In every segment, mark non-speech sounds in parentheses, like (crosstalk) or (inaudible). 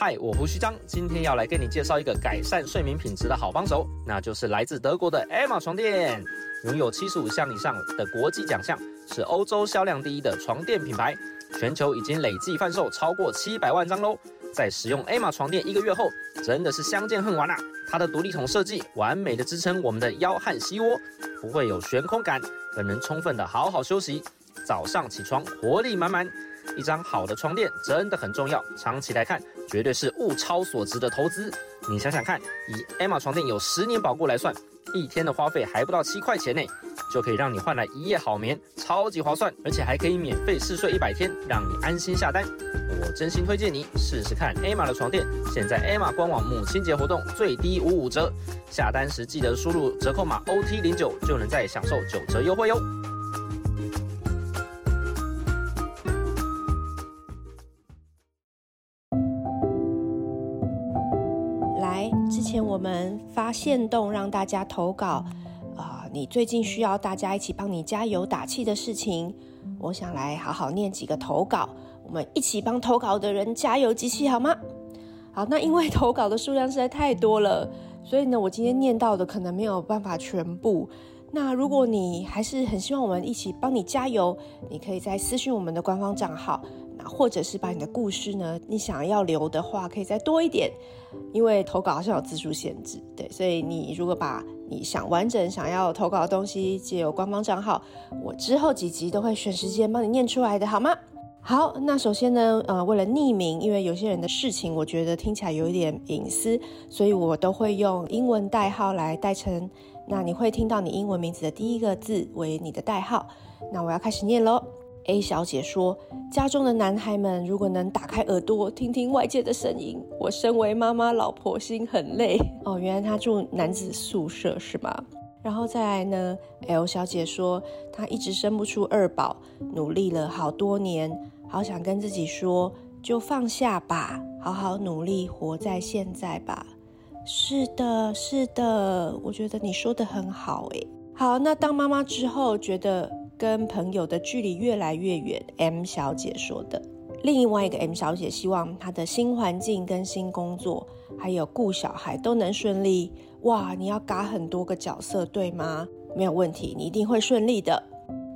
嗨，我胡须张，今天要来跟你介绍一个改善睡眠品质的好帮手，那就是来自德国的 Emma 床垫，拥有七十五项以上的国际奖项，是欧洲销量第一的床垫品牌，全球已经累计贩售超过七百万张喽。在使用 Emma 床垫一个月后，真的是相见恨晚啊！它的独立筒设计完美的支撑我们的腰和膝窝，不会有悬空感，更能充分的好好休息，早上起床活力满满。一张好的床垫真的很重要，长期来看绝对是物超所值的投资。你想想看，以 Emma 床垫有十年保固来算，一天的花费还不到七块钱呢，就可以让你换来一夜好眠，超级划算，而且还可以免费试睡一百天，让你安心下单。我真心推荐你试试看 Emma 的床垫，现在 Emma 官网母亲节活动最低五五折，下单时记得输入折扣码 OT 零九，就能再享受九折优惠哟。发现动让大家投稿，啊、你最近需要大家一起帮你加油打气的事情，我想来好好念几个投稿，我们一起帮投稿的人加油集气好吗？好，那因为投稿的数量实在太多了，所以呢，我今天念到的可能没有办法全部。那如果你还是很希望我们一起帮你加油，你可以再私讯我们的官方账号。或者是把你的故事呢，你想要留的话，可以再多一点，因为投稿好像有字数限制，对，所以你如果把你想完整想要投稿的东西借由官方账号，我之后几集都会选时间帮你念出来的，好吗？好，那首先呢，呃，为了匿名，因为有些人的事情我觉得听起来有一点隐私，所以我都会用英文代号来代称。那你会听到你英文名字的第一个字为你的代号。那我要开始念喽。A 小姐说：“家中的男孩们如果能打开耳朵听听外界的声音，我身为妈妈，老婆心很累。”哦，原来她住男子宿舍是吗？然后再来呢？L 小姐说：“她一直生不出二宝，努力了好多年，好想跟自己说，就放下吧，好好努力，活在现在吧。”是的，是的，我觉得你说得很好诶。好，那当妈妈之后觉得。跟朋友的距离越来越远，M 小姐说的。另外一个 M 小姐希望她的新环境跟新工作，还有顾小孩都能顺利。哇，你要嘎很多个角色，对吗？没有问题，你一定会顺利的。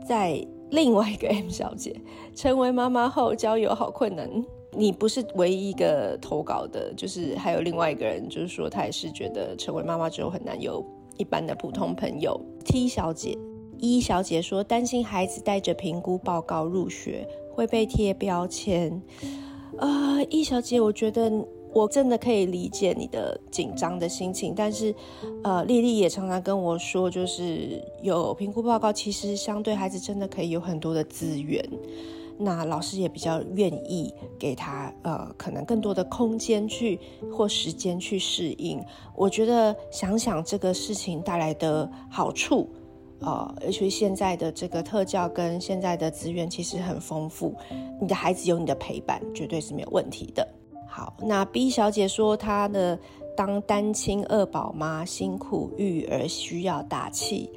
在另外一个 M 小姐，成为妈妈后交友好困难。你不是唯一一个投稿的，就是还有另外一个人，就是说他也是觉得成为妈妈之后很难有一般的普通朋友。T 小姐。一小姐说，担心孩子带着评估报告入学会被贴标签。啊、呃，一小姐，我觉得我真的可以理解你的紧张的心情，但是，呃，丽丽也常常跟我说，就是有评估报告，其实相对孩子真的可以有很多的资源，那老师也比较愿意给他呃，可能更多的空间去或时间去适应。我觉得想想这个事情带来的好处。呃，而且现在的这个特教跟现在的资源其实很丰富，你的孩子有你的陪伴，绝对是没有问题的。好，那 B 小姐说她的当单亲二宝妈辛苦育儿需要打气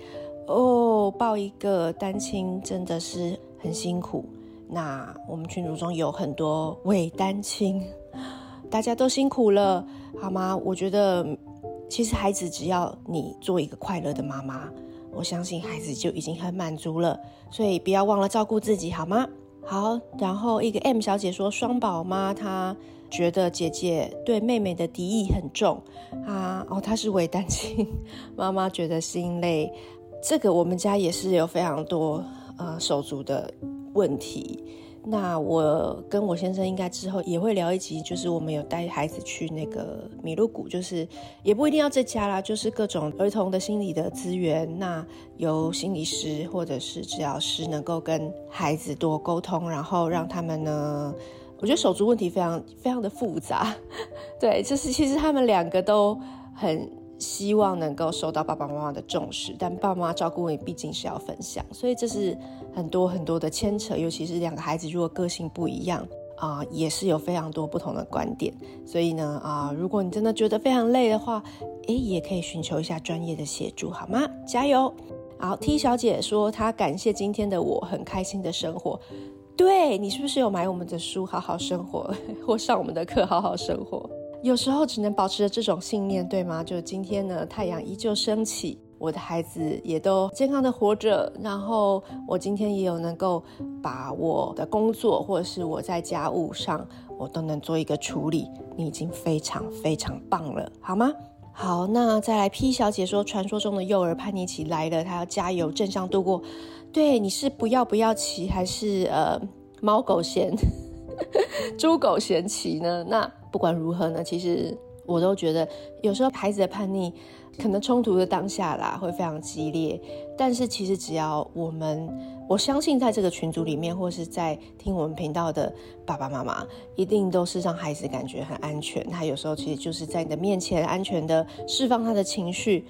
哦，抱一个单亲真的是很辛苦。那我们群组中有很多伪单亲，大家都辛苦了，好吗？我觉得其实孩子只要你做一个快乐的妈妈。我相信孩子就已经很满足了，所以不要忘了照顾自己，好吗？好，然后一个 M 小姐说，双宝妈她觉得姐姐对妹妹的敌意很重啊，哦，她是伪单亲，妈妈觉得心累。这个我们家也是有非常多呃手足的问题。那我跟我先生应该之后也会聊一集，就是我们有带孩子去那个米露谷，就是也不一定要这家啦，就是各种儿童的心理的资源，那由心理师或者是治疗师能够跟孩子多沟通，然后让他们呢，我觉得手足问题非常非常的复杂，(laughs) 对，就是其实他们两个都很。希望能够受到爸爸妈妈的重视，但爸妈照顾你毕竟是要分享，所以这是很多很多的牵扯。尤其是两个孩子如果个性不一样啊、也是有非常多不同的观点。所以呢啊、如果你真的觉得非常累的话，诶，也可以寻求一下专业的协助，好吗？加油！好，T 小姐说她感谢今天的我很开心的生活。对，你是不是有买我们的书《好好生活》(laughs) 或上我们的课《好好生活》？有时候只能保持着这种信念，对吗？就今天呢，太阳依旧升起，我的孩子也都健康的活着，然后我今天也有能够把我的工作或者是我在家务上，我都能做一个处理。你已经非常非常棒了，好吗？好，那再来 P 小姐说，传说中的幼儿叛逆期来了，她要加油，正向度过。对，你是不要不要期，还是呃猫狗嫌 (laughs) 猪狗嫌期呢？那不管如何呢，其实我都觉得有时候孩子的叛逆，可能冲突的当下啦会非常激烈，但是其实只要我们，我相信在这个群组里面，或是在听我们频道的爸爸妈妈，一定都是让孩子感觉很安全。他有时候其实就是在你的面前安全的释放他的情绪。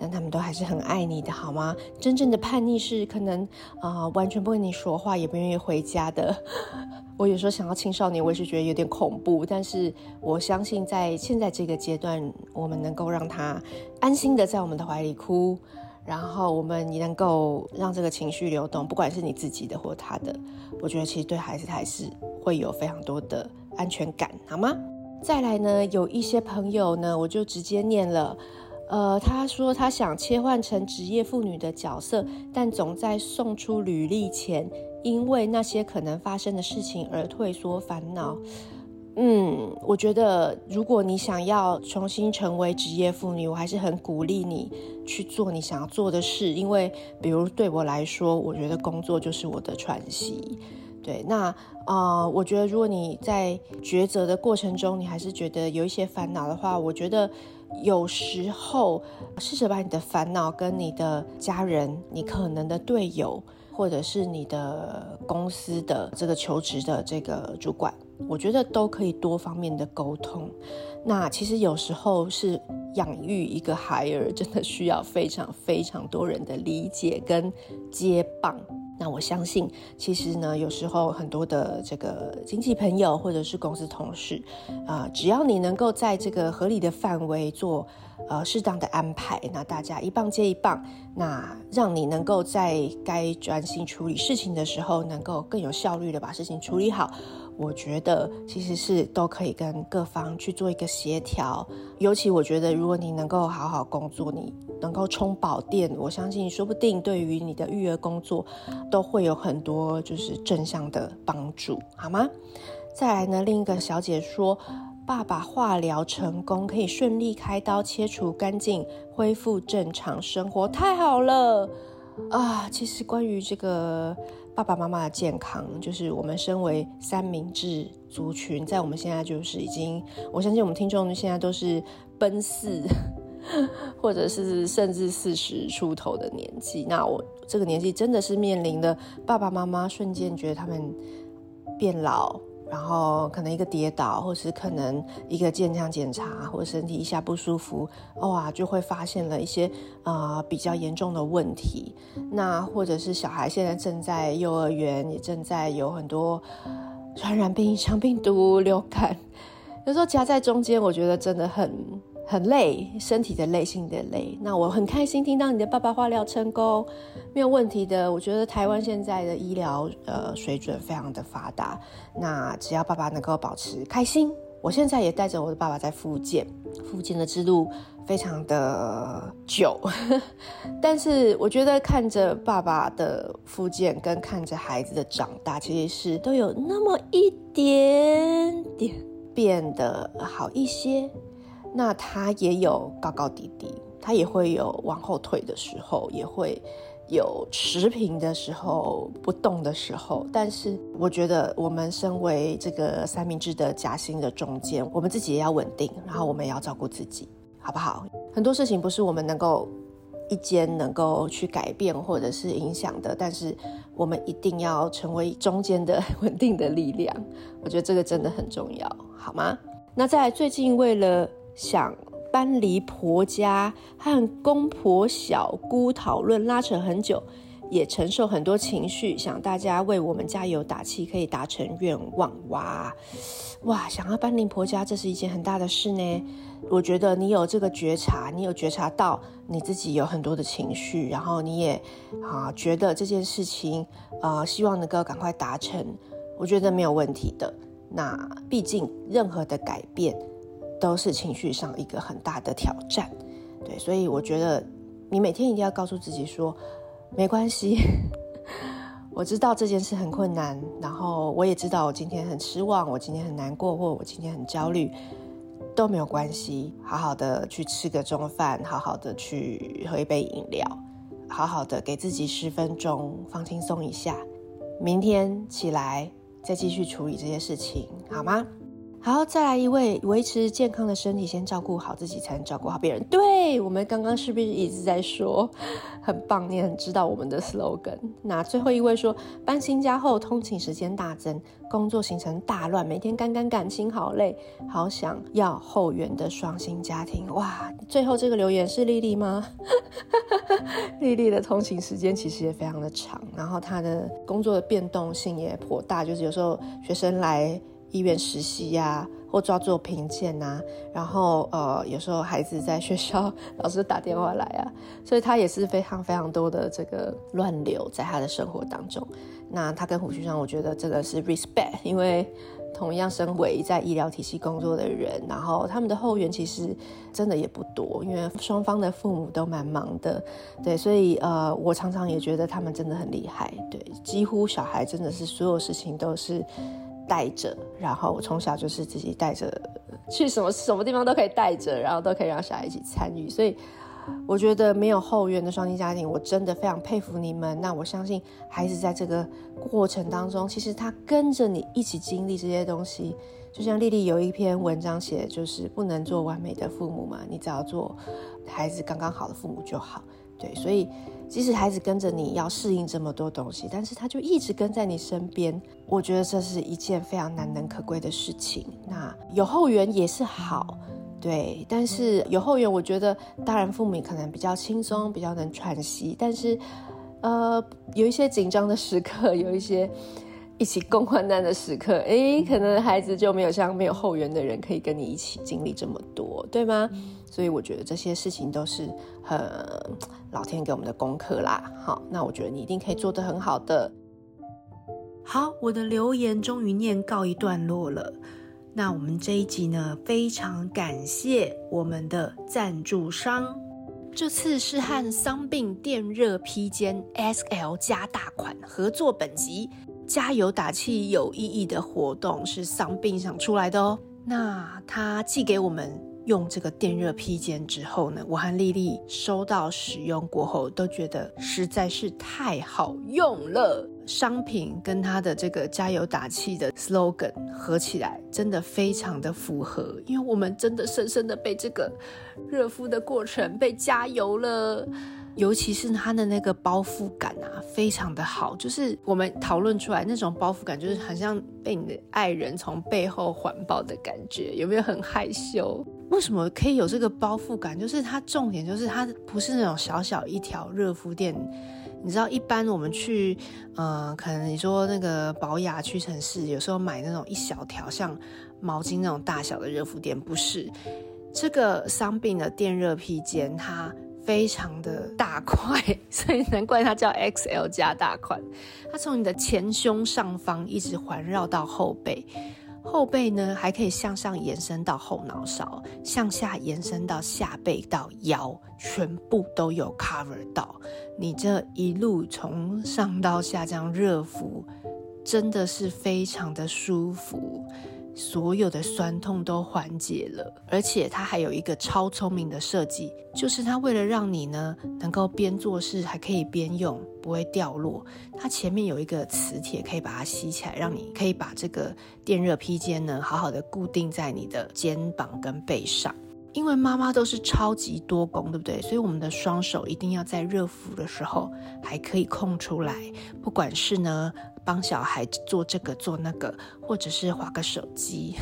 但他们都还是很爱你的，好吗？真正的叛逆是可能啊、完全不跟你说话，也不愿意回家的。(laughs) 我有时候想到青少年，我也是觉得有点恐怖。但是我相信，在现在这个阶段，我们能够让他安心的在我们的怀里哭，然后我们也能够让这个情绪流动，不管是你自己的或他的，我觉得其实对孩子还是会有非常多的安全感，好吗？再来呢，有一些朋友呢，我就直接念了。呃，他说他想切换成职业妇女的角色，但总在送出履历前，因为那些可能发生的事情而退缩烦恼。嗯，我觉得如果你想要重新成为职业妇女，我还是很鼓励你去做你想要做的事，因为比如对我来说，我觉得工作就是我的喘息。对，那啊、呃，我觉得如果你在抉择的过程中，你还是觉得有一些烦恼的话，我觉得。有时候，试着把你的烦恼跟你的家人、你可能的队友，或者是你的公司的这个求职的这个主管，我觉得都可以多方面的沟通。那其实有时候是养育一个孩儿，真的需要非常非常多人的理解跟接棒。那我相信，其实呢，有时候很多的这个亲戚朋友或者是公司同事，啊、只要你能够在这个合理的范围做呃适当的安排，那大家一棒接一棒，那让你能够在该专心处理事情的时候，能够更有效率的把事情处理好。我觉得其实是都可以跟各方去做一个协调，尤其我觉得如果你能够好好工作，你能够充饱电，我相信说不定对于你的育儿工作都会有很多就是正向的帮助，好吗？再来呢，另一个小姐说，爸爸化疗成功，可以顺利开刀切除干净，恢复正常生活，太好了啊！其实关于这个。爸爸妈妈的健康，就是我们身为三明治族群，在我们现在就是已经，我相信我们听众现在都是奔四，(laughs) 或者是甚至四十出头的年纪。那我这个年纪真的是面临的爸爸妈妈瞬间觉得他们变老。然后可能一个跌倒，或是可能一个健康检查，或者身体一下不舒服，哇，就会发现了一些啊、呃、比较严重的问题。那或者是小孩现在正在幼儿园，也正在有很多传染病、肠病毒、流感，(laughs) 有时候夹在中间，我觉得真的很。很累，身体的累，心的累。那我很开心听到你的爸爸化疗成功，没有问题的。我觉得台湾现在的医疗呃水准非常的发达。那只要爸爸能够保持开心，我现在也带着我的爸爸在复健，复健的之路非常的久。(laughs) 但是我觉得看着爸爸的复健跟看着孩子的长大，其实是都有那么一点点变得好一些。那他也有高高低低，他也会有往后退的时候，也会有持平的时候，不动的时候。但是我觉得，我们身为这个三明治的夹心的中间，我们自己也要稳定，然后我们也要照顾自己，好不好？很多事情不是我们能够一肩能够去改变或者是影响的，但是我们一定要成为中间的 (laughs) 稳定的力量。我觉得这个真的很重要，好吗？那在最近为了想搬离婆家，和公婆、小姑讨论拉扯很久，也承受很多情绪。想大家为我们加油打气，可以达成愿望哇！哇，想要搬离婆家，这是一件很大的事呢。我觉得你有这个觉察，你有觉察到你自己有很多的情绪，然后你也啊觉得这件事情啊、希望能够赶快达成。我觉得没有问题的。那毕竟任何的改变都是情绪上一个很大的挑战，对，所以我觉得你每天一定要告诉自己说，没关系，(laughs) 我知道这件事很困难，然后我也知道我今天很失望，我今天很难过，或我今天很焦虑，都没有关系，好好的去吃个中饭，好好的去喝一杯饮料，好好的给自己十分钟放轻松一下，明天起来。再继续处理这些事情，好吗？好，再来一位，维持健康的身体，先照顾好自己，才能照顾好别人。对，我们刚刚是不是一直在说？很棒，你很知道我们的 slogan。那最后一位说，搬新家后通勤时间大增，工作行程大乱，每天赶赶赶，心好累，好想要后援的双薪家庭。哇，最后这个留言是丽丽吗？(laughs) 丽丽的通勤时间其实也非常的长，然后她的工作的变动性也颇大，就是有时候学生来。医院实习呀、或抓做评鉴呐，然后呃，有时候孩子在学校，老师打电话来啊，所以他也是非常非常多的这个乱流在他的生活当中。那他跟胡旭章，我觉得真的是 respect，因为同样身为在医疗体系工作的人，然后他们的后援其实真的也不多，因为双方的父母都蛮忙的，对，所以呃，我常常也觉得他们真的很厉害，对，几乎小孩真的是所有事情都是。带着，然后我从小就是自己带着去什么什么地方都可以带着，然后都可以让小孩一起参与。所以我觉得没有后援的双亲家庭，我真的非常佩服你们。那我相信孩子在这个过程当中，其实他跟着你一起经历这些东西。就像丽丽有一篇文章写，就是不能做完美的父母嘛，你只要做孩子刚刚好的父母就好。对，所以即使孩子跟着你要适应这么多东西，但是他就一直跟在你身边。我觉得这是一件非常难能可贵的事情。那有后援也是好，对，但是有后援，我觉得当然父母可能比较轻松，比较能喘息。但是，呃，有一些紧张的时刻，有一些。一起共患难的时刻，诶，可能孩子就没有像没有后援的人可以跟你一起经历这么多，对吗？所以我觉得这些事情都是很老天给我们的功课啦。好，那我觉得你一定可以做得很好的。好，我的留言终于念告一段落了。那我们这一集呢，非常感谢我们的赞助商，这次是和桑病电热披肩 S L 加大款合作本集。加油打气有意义的活动是桑病想出来的哦。那他寄给我们用这个电热披肩之后呢，我和丽丽收到使用过后都觉得实在是太好用了。商品跟它的这个加油打气的 slogan 合起来，真的非常的符合，因为我们真的深深的被这个热敷的过程被加油了。尤其是它的那个包覆感啊，非常的好，就是我们讨论出来那种包覆感，就是好像被你的爱人从背后环抱的感觉，有没有很害羞？为什么可以有这个包覆感？就是它重点就是它不是那种小小一条热敷垫，你知道，一般我们去，呃，可能你说那个宝雅屈臣氏，有时候买那种一小条像毛巾那种大小的热敷垫，不是这个桑宾的电热披肩，它。非常的大块，所以难怪它叫 XL 加大款。它从你的前胸上方一直环绕到后背，后背呢还可以向上延伸到后脑勺，向下延伸到下背到腰，全部都有 cover 到。你这一路从上到下这样热敷，真的是非常的舒服。所有的酸痛都缓解了，而且它还有一个超聪明的设计，就是它为了让你呢能够边做事还可以边用，不会掉落。它前面有一个磁铁可以把它吸起来，让你可以把这个电热披肩呢好好的固定在你的肩膀跟背上。因为妈妈都是超级多工，对不对？所以我们的双手一定要在热敷的时候还可以空出来，不管是呢。帮小孩做这个做那个，或者是划个手机，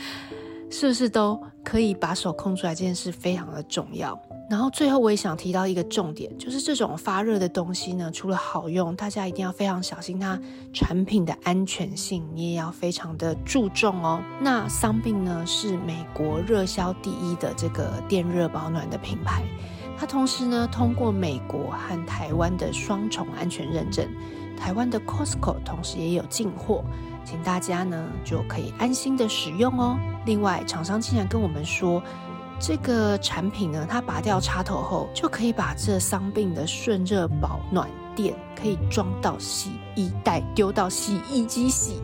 (laughs) 是不是都可以把手空出来？这件事非常的重要。然后最后我也想提到一个重点，就是这种发热的东西呢，除了好用，大家一定要非常小心它产品的安全性，你也要非常的注重哦。那桑病呢，是美国热销第一的这个电热保暖的品牌，它同时呢通过美国和台湾的双重安全认证。台湾的 Costco 同时也有进货，请大家呢就可以安心的使用哦。另外，厂商竟然跟我们说，这个产品呢，它拔掉插头后，就可以把这桑葚的顺热保暖垫可以装到洗衣袋，丢到洗衣机洗。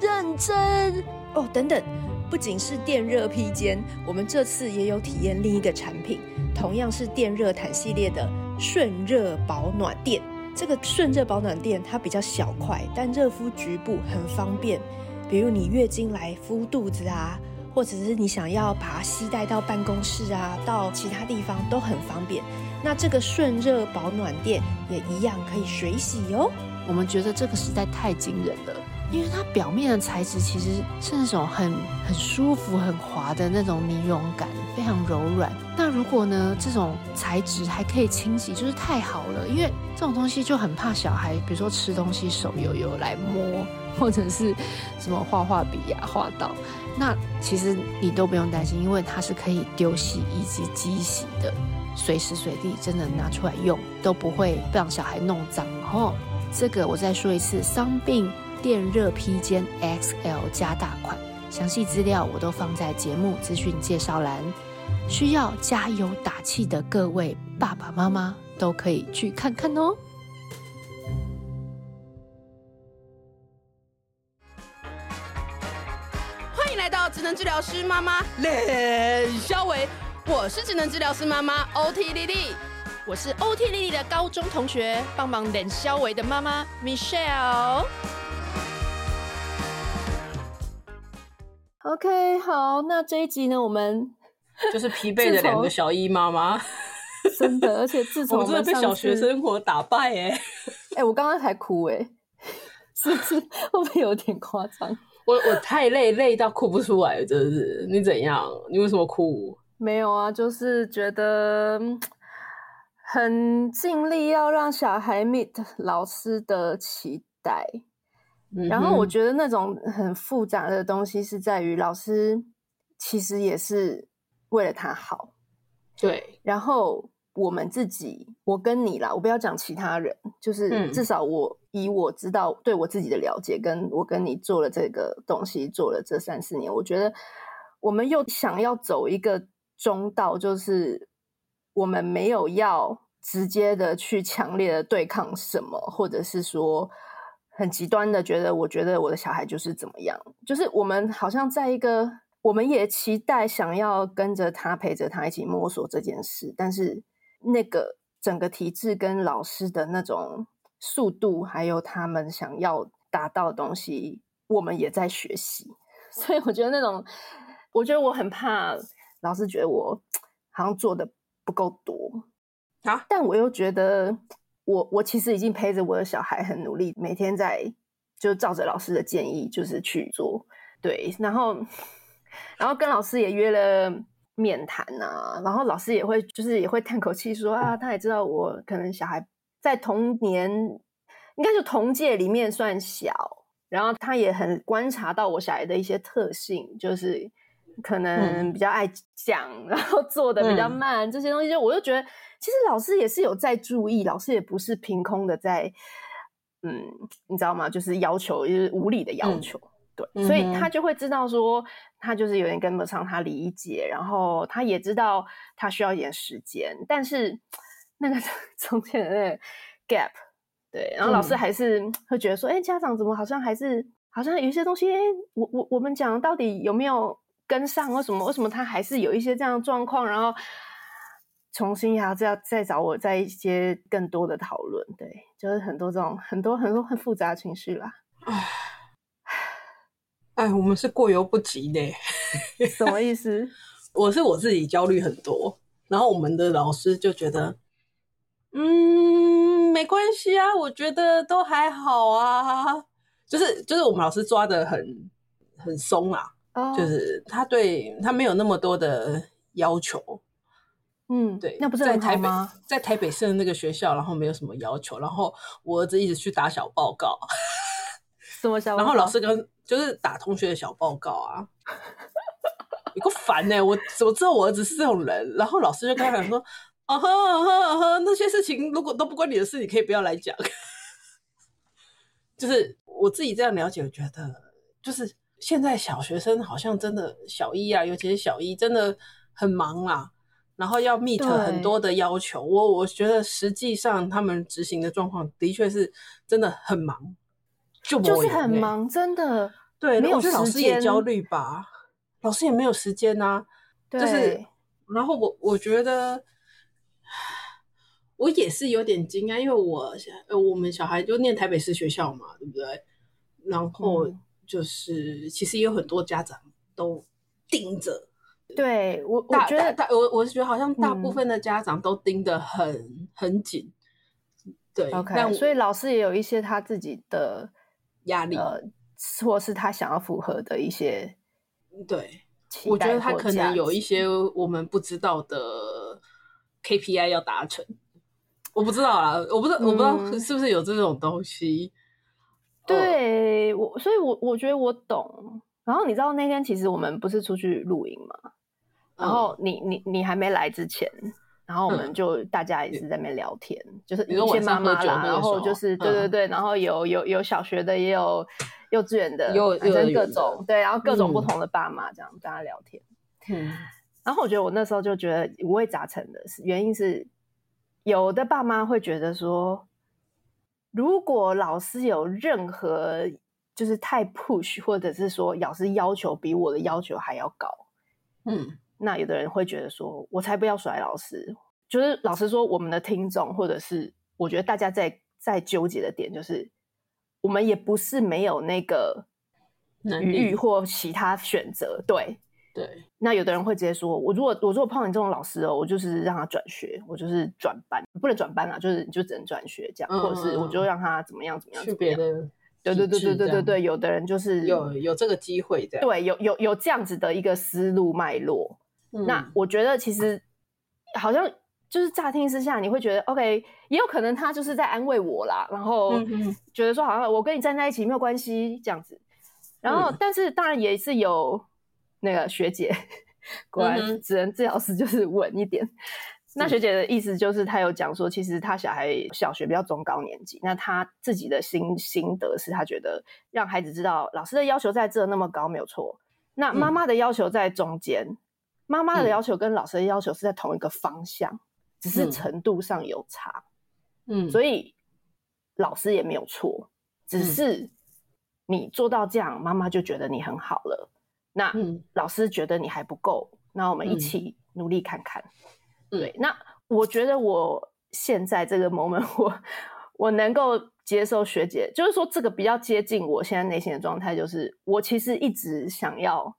认真哦，等等，不仅是电热披肩，我们这次也有体验另一个产品，同样是电热毯系列的顺热保暖垫。这个顺热保暖垫它比较小块，但热敷局部很方便。比如你月经来敷肚子啊，或者是你想要把它携带到办公室啊，到其他地方都很方便。那这个顺热保暖垫也一样可以水洗哦。我们觉得这个实在太惊人了。因为它表面的材质其实是那种很很舒服、很滑的那种尼绒感，非常柔软。那如果呢，这种材质还可以清洗，就是太好了。因为这种东西就很怕小孩，比如说吃东西手油油来摸，或者是什么画画笔呀画到，那其实你都不用担心，因为它是可以丢洗衣机机洗的，随时随地真的拿出来用都不会让小孩弄脏。然后这个我再说一次，伤病。电热披肩 XL 加大款，详细资料我都放在节目资讯介绍栏，需要加油打气的各位爸爸妈妈都可以去看看哦。欢迎来到职能治疗师妈妈冷肖维，我是职能治疗师妈妈 OT 丽丽，我是 OT 丽丽的高中同学，帮忙冷肖维的妈妈 Michelle。OK，好，那这一集呢，我们 (laughs) 就是疲惫的两个小姨妈妈，(laughs) 真的，而且自 (laughs) 从我，我真的被小学生活打败哎，哎、欸，我刚刚才哭哎，是不是？会不会有点夸张？我我太累，累到哭不出来了，真的是。你怎样？你为什么哭？没有啊，就是觉得很尽力要让小孩 meet 老师的期待。然后我觉得那种很复杂的东西是在于老师其实也是为了他好，对。然后我们自己，我跟你啦，我不要讲其他人，就是至少我以我知道对我自己的了解，跟我跟你做了这个东西做了这三四年，我觉得我们又想要走一个中道，就是我们没有要直接的去强烈的对抗什么，或者是说。很极端的觉得，我觉得我的小孩就是怎么样，就是我们好像在一个，我们也期待想要跟着他陪着他一起摸索这件事，但是那个整个体制跟老师的那种速度，还有他们想要达到的东西，我们也在学习，(laughs) 所以我觉得那种，我觉得我很怕老师觉得我好像做的不够多啊，但我又觉得。我我其实已经陪着我的小孩很努力，每天在就照着老师的建议就是去做，对，然后然后跟老师也约了面谈啊，然后老师也会就是也会叹口气说啊，他也知道我可能小孩在同年应该就同届里面算小，然后他也很观察到我小孩的一些特性，就是可能比较爱讲，嗯、然后做的比较慢，嗯、这些东西，就我就觉得。其实老师也是有在注意，老师也不是凭空的在，嗯，你知道吗？就是要求，就是无理的要求，嗯、对，所以他就会知道说，他就是有点跟不上，他理解，然后他也知道他需要一点时间，但是那个 (laughs) 中间的那个 gap，对，然后老师还是会觉得说，哎、嗯，家长怎么好像还是好像有一些东西，我我我们讲到底有没有跟上？为什么为什么他还是有一些这样的状况？然后。重新还要再再找我再一些更多的讨论，对，就是很多这种很多很多很复杂的情绪啦。唉，哎，我们是过犹不及的，什么意思？(laughs) 我是我自己焦虑很多，然后我们的老师就觉得，嗯，没关系啊，我觉得都还好啊，就是就是我们老师抓的很很松啊，oh. 就是他对他没有那么多的要求。嗯，对，那不是在台北，在台北市的那个学校，然后没有什么要求，然后我儿子一直去打小报告，(laughs) 什么小报告？然后老师跟就是打同学的小报告啊，(laughs) 你够烦呢，我怎么知道我儿子是这种人？然后老师就跟他讲说，啊呵啊呵啊呵，那些事情如果都不关你的事，你可以不要来讲。(laughs) 就是我自己这样了解，我觉得就是现在小学生好像真的小一啊，尤其是小一，真的很忙啊，然后要 meet 很多的要求。我我觉得实际上他们执行的状况的确是真的很忙，就就是很忙，真的。对，没有时间，老师也焦虑吧？老师也没有时间呐、啊。对。就是，然后我我觉得。我也是有点惊讶，因为我呃，我们小孩就念台北市学校嘛，对不对？然后就是，其实也有很多家长都盯着。对我，我觉得大，我我是觉得好像大部分的家长都盯得很、嗯、很紧。对，OK，所以老师也有一些他自己的压力，呃，或是他想要符合的一些。对，我觉得他可能有一些我们不知道的 KPI 要达成。我不知道啊，我不知道，嗯、我不知道是不是有这种东西。对我，所以我我觉得我懂。然后你知道那天其实我们不是出去露营嘛？然后你你你还没来之前，然后我们就大家也是在那边聊天，嗯、就是一些妈妈啦，然后就是对对对，然后有有有小学的，也有幼稚园的，有有各种对，然后各种不同的爸妈这样大家聊天。嗯，(sighs) 然后我觉得我那时候就觉得五味杂陈的是原因是。有的爸妈会觉得说，如果老师有任何就是太 push，或者是说老师要求比我的要求还要高，嗯，那有的人会觉得说，我才不要甩老师。就是老师说，我们的听众或者是我觉得大家在在纠结的点，就是我们也不是没有那个能力或其他选择，对。对，那有的人会直接说，我如果我如果碰到你这种老师哦，我就是让他转学，我就是转班，不能转班啦，就是你就只能转学这样，嗯、或者是我就让他怎么样怎么样，去别的，对对对对对对对，有的人就是有有这个机会这样，对，有有有这样子的一个思路脉络。嗯、那我觉得其实好像就是乍听之下，你会觉得 OK，也有可能他就是在安慰我啦，然后觉得说好像我跟你站在一起没有关系这样子，然后、嗯、但是当然也是有。那个学姐，果然只能治疗师就是稳一点。嗯、那学姐的意思就是，她有讲说，其实她小孩小学比较中高年级，那她自己的心心得是，她觉得让孩子知道老师的要求在这那么高没有错，那妈妈的要求在中间，妈妈、嗯、的要求跟老师的要求是在同一个方向，嗯、只是程度上有差。嗯，所以老师也没有错，只是你做到这样，妈妈就觉得你很好了。那老师觉得你还不够，嗯、那我们一起努力看看。嗯、对，那我觉得我现在这个 moment，(laughs) 我我能够接受学姐，就是说这个比较接近我现在内心的状态，就是我其实一直想要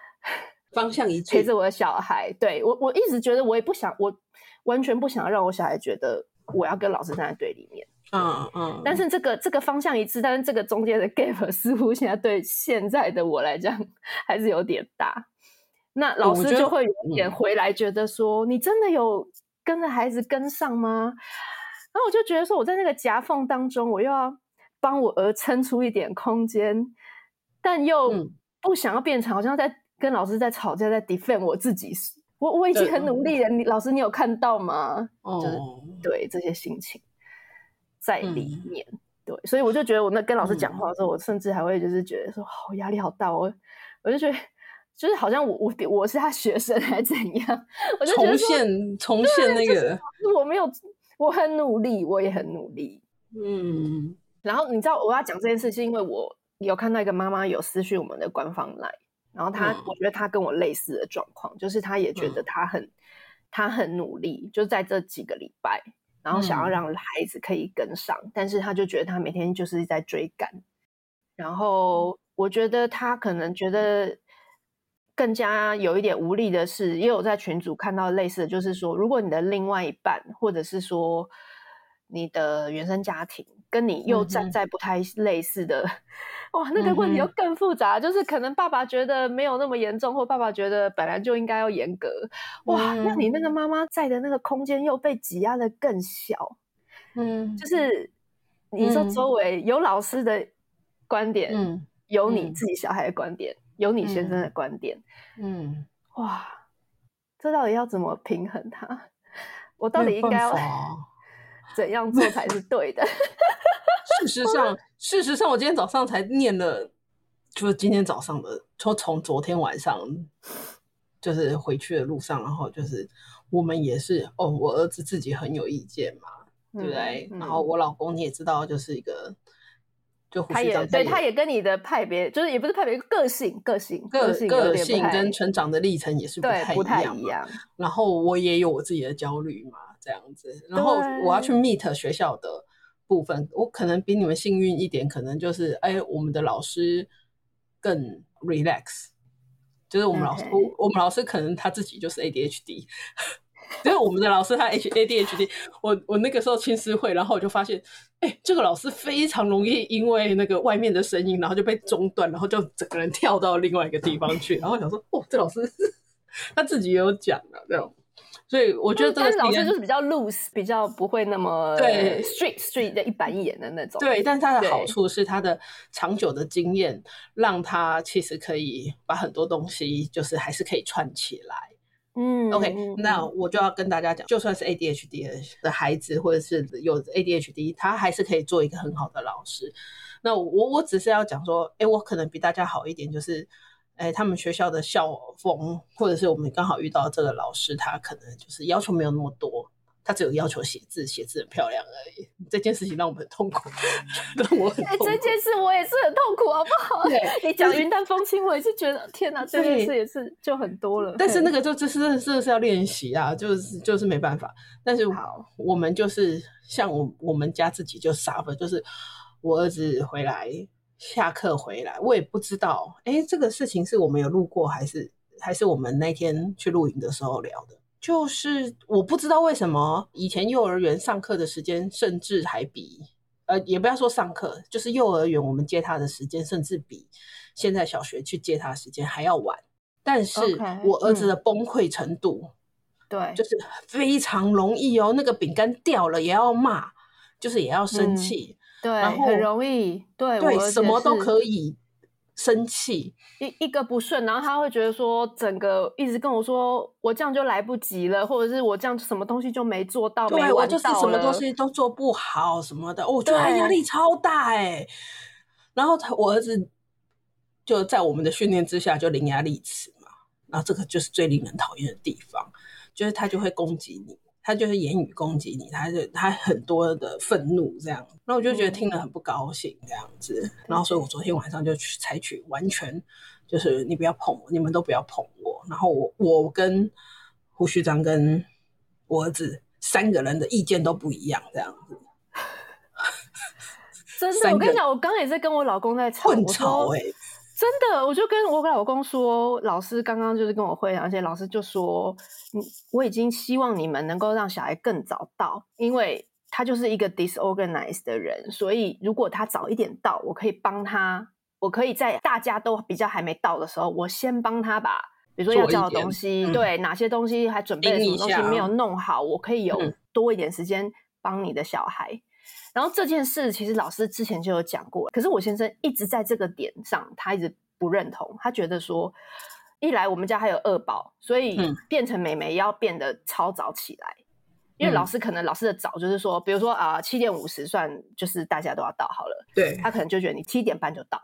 (laughs) 方向一致，陪着我的小孩。对，我，我一直觉得我也不想，我完全不想让我小孩觉得我要跟老师站在对立面。嗯嗯，但是这个这个方向一致，但是这个中间的 (laughs) gap 似乎现在对现在的我来讲 (laughs) 还是有点大。那老师就会有点回来觉得说：“你真的有跟着孩子跟上吗？”然后我就觉得说：“我在那个夹缝当中，我又要帮我儿撑出一点空间，但又不想要变成好像在跟老师在吵架，在 defend 我自己。我我已经很努力了，你老师你有看到吗？就是对这些心情。”在里面，嗯、对，所以我就觉得我那跟老师讲话的时候，嗯、我甚至还会就是觉得说，好压力好大，我我就觉得就是好像我我我是他学生还是怎样，我就重现重现那个，就是、我没有，我很努力，我也很努力，嗯，然后你知道我要讲这件事，是因为我有看到一个妈妈有私讯我们的官方 LINE，然后她、嗯、我觉得她跟我类似的状况，就是她也觉得她很她、嗯、很努力，就在这几个礼拜。然后想要让孩子可以跟上，嗯、但是他就觉得他每天就是在追赶。然后我觉得他可能觉得更加有一点无力的是，也有在群组看到类似的，就是说，如果你的另外一半，或者是说你的原生家庭跟你又站在不太类似的。嗯 (laughs) 哇，那个问题又更复杂，嗯、就是可能爸爸觉得没有那么严重，或爸爸觉得本来就应该要严格。哇，嗯、那你那个妈妈在的那个空间又被挤压的更小。嗯，就是你说周围有老师的观点，嗯，有你自己小孩的观点，嗯、有你先生的观点。嗯，哇，这到底要怎么平衡它？(laughs) 我到底应该要 (laughs) 怎样做才是对的？(laughs) 事实上，事实上，我今天早上才念了就是今天早上的，从从昨天晚上就是回去的路上，然后就是我们也是哦，我儿子自己很有意见嘛，嗯、对不对？嗯、然后我老公你也知道，就是一个。就他也对，他也跟你的派别，就是也不是派别，个性、个性、个性、个性跟成长的历程也是不太一样，不太一样。然后我也有我自己的焦虑嘛，这样子。然后我要去 meet 学校的部分，我可能比你们幸运一点，可能就是哎，我们的老师更 relax，就是我们老师，Okay. 我我们老师可能他自己就是 ADHD。(laughs) 因为我们的老师他 H A D H D，(laughs) 我我那个时候青师会，然后我就发现，哎、欸，这个老师非常容易因为那个外面的声音，然后就被中断，然后就整个人跳到另外一个地方去。然后想说，哦，这老师 (laughs) 他自己也有讲啊，这种，所以我觉得这个老师就是比较 loose，比较不会那么对 street street 的一板一眼的那种。对，但是他的好处是他的长久的经验，让他其实可以把很多东西就是还是可以串起来。嗯，OK，那我就要跟大家讲，就算是 ADHD 的孩子，或者是有 ADHD，他还是可以做一个很好的老师。那我我只是要讲说，哎、欸，我可能比大家好一点，就是，哎、欸，他们学校的校风，或者是我们刚好遇到这个老师，他可能就是要求没有那么多。他只有要求写字，写字很漂亮而已。这件事情让我们很痛苦，(laughs) 让我很痛苦。欸、这件事我也是很痛苦，好不好？对你讲云淡风轻，我也是觉得天哪，这件事也是就很多了。但是那个就就是是是要练习啊，就是就是没办法。但是好，我们就是像我我们家自己就 suffer，就是我儿子回来下课回来，我也不知道，哎、欸，这个事情是我们有录过，还是还是我们那天去露营的时候聊的。就是我不知道为什么以前幼儿园上课的时间，甚至还比呃，也不要说上课，就是幼儿园我们接他的时间，甚至比现在小学去接他的时间还要晚。但是我儿子的崩溃程度，对，Okay, 就是非常容易哦。那个饼干掉了也要骂，就是也要生气，嗯、对，然后很容易，对对，什么都可以。生气一一个不顺，然后他会觉得说，整个一直跟我说，我这样就来不及了，或者是我这样什么东西就没做到，对，我就是什么东西都做不好什么的，我觉得他压力超大哎、欸。然后他我儿子就在我们的训练之下就伶牙俐齿嘛，然后这个就是最令人讨厌的地方，就是他就会攻击你。他就是言语攻击你，他就他很多的愤怒这样，那我就觉得听了很不高兴这样子，嗯、然后所以我昨天晚上就去采取完全就是你不要碰我，你们都不要碰我，然后我我跟胡须章跟我儿子三个人的意见都不一样这样子。真的，我跟你讲，我刚刚也在跟我老公在吵，混吵哎。真的，我就跟我跟老公说，老师刚刚就是跟我会，而且老师就说，嗯，我已经希望你们能够让小孩更早到，因为他就是一个 disorganized 的人，所以如果他早一点到，我可以帮他，我可以在大家都比较还没到的时候，我先帮他把，比如说要交的东西，嗯、对，哪些东西还准备了什么东西没有弄好，我可以有多一点时间帮你的小孩。然后这件事其实老师之前就有讲过，可是我先生一直在这个点上，他一直不认同。他觉得说，一来我们家还有二宝，所以变成妹妹要变得超早起来。嗯、因为老师可能老师的早就是说，比如说啊七点五十算就是大家都要到好了，对，他可能就觉得你七点半就到。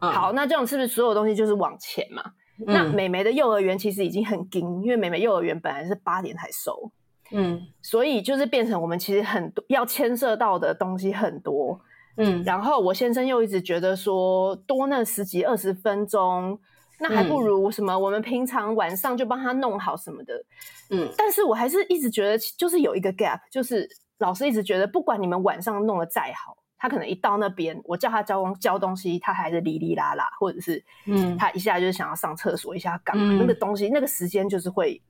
嗯、好，那这种是不是所有东西就是往前嘛？嗯、那妹妹的幼儿园其实已经很紧，因为妹妹幼儿园本来是八点才收。嗯，所以就是变成我们其实很多要牵涉到的东西很多，嗯，然后我先生又一直觉得说多那十几二十分钟，那还不如什么我们平常晚上就帮他弄好什么的，嗯，但是我还是一直觉得就是有一个 gap，就是老师一直觉得不管你们晚上弄得再好，他可能一到那边我叫他交交东西，他还是哩哩啦啦，或者是嗯，他一下就是想要上厕所，一下干嘛，嗯，那个东西那个时间就是会。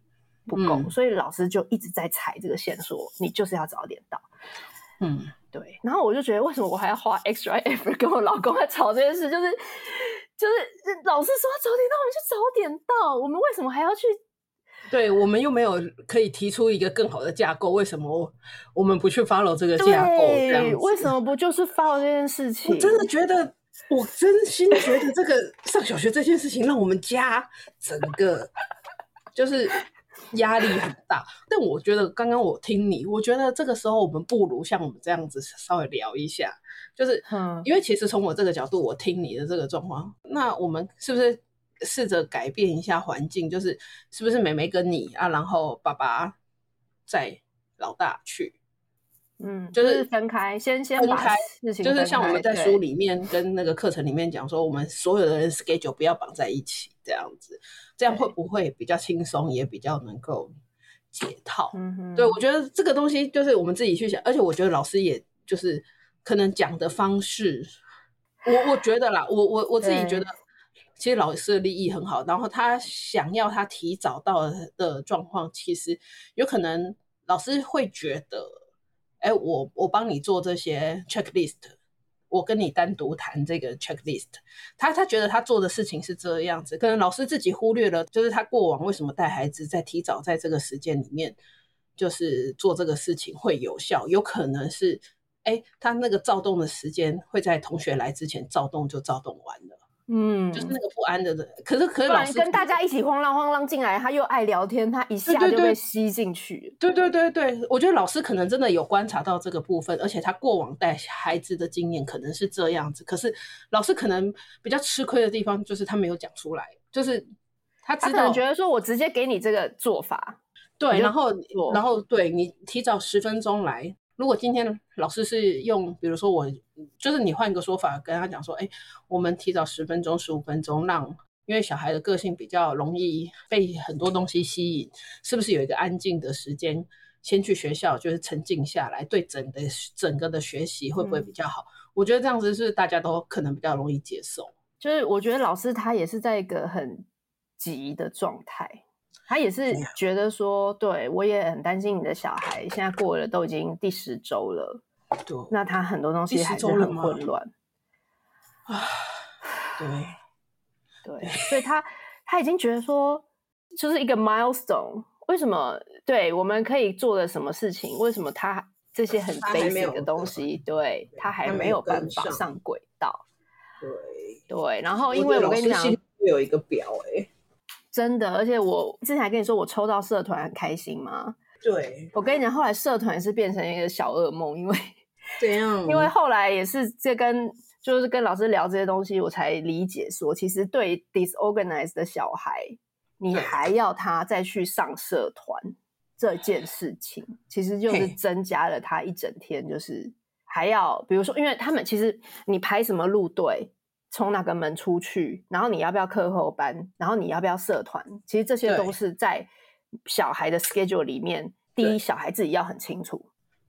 不够，嗯、所以老师就一直在踩这个线，说你就是要早点到。嗯，对。然后我就觉得，为什么我还要花 extra effort 跟我老公在吵这件事？就是就是老师说早点到，我们就早点到。我们为什么还要去？对，我们又没有可以提出一个更好的架构，为什么我们不去 follow 这个架构？对，为什么不就是 follow 这件事情？我真的觉得，我真心觉得这个上小学这件事情，让我们家整个就是。压力很大。但我觉得刚刚我听你，我觉得这个时候我们不如像我们这样子稍微聊一下，就是，嗯因为其实从我这个角度，我听你的这个状况，那我们是不是试着改变一下环境？就是是不是妹妹跟你啊，然后爸爸载老大去？嗯，就是分开，先先分开事情，就是像我们在书里面跟那个课程里面讲说，我们所有的人 schedule 不要绑在一起，这样子，这样会不会比较轻松，也比较能够解套？嗯哼，对，我觉得这个东西就是我们自己去想，而且我觉得老师也就是可能讲的方式，我我觉得啦，我我我自己觉得，其实老师的利益很好，然后他想要他提早到的状况，其实有可能老师会觉得。哎，我我帮你做这些 checklist，我跟你单独谈这个 checklist。他他觉得他做的事情是这样子，可能老师自己忽略了，就是他过往为什么带孩子在提早在这个时间里面，就是做这个事情会有效，有可能是，哎，他那个躁动的时间会在同学来之前躁动就躁动完了。嗯，就是那个不安的人，可是可是老师跟大家一起慌乱慌乱进来，他又爱聊天，他一下就被吸进去。对对对对，我觉得老师可能真的有观察到这个部分，而且他过往带孩子的经验可能是这样子。可是老师可能比较吃亏的地方就是他没有讲出来，就是他知道他可能觉得说我直接给你这个做法，对，然后然后对你提早十分钟来。如果今天老师是用，比如说我，就是你换一个说法跟他讲说，哎，我们提早十分钟、十五分钟，让因为小孩的个性比较容易被很多东西吸引，是不是有一个安静的时间，先去学校就是沉静下来，对整的整个的学习会不会比较好？嗯。我觉得这样子是大家都可能比较容易接受。就是我觉得老师他也是在一个很急的状态。他也是觉得说，对，我也很担心你的小孩，现在过了都已经第十周了，对，那他很多东西还是很混乱啊，对，对，所以他他已经觉得说，就是一个 milestone，为什么？对，我们可以做的什么事情？为什么他这些很 basic 的东西，对，他还没有办法上轨道？对对，然后因为我跟你讲，有一个表哎。真的，而且我之前还跟你说我抽到社团很开心吗？对，我跟你讲，后来社团是变成一个小噩梦，因为 (laughs) 怎样？(laughs) 因为后来也是这跟就是跟老师聊这些东西，我才理解说，其实对 disorganized 的小孩，你还要他再去上社团这件事情，其实就是增加了他一整天，就是还要比如说，因为他们其实你排什么路队。从哪个门出去？然后你要不要课后班？然后你要不要社团？其实这些都是在小孩的 schedule 里面。第一，小孩自己要很清楚。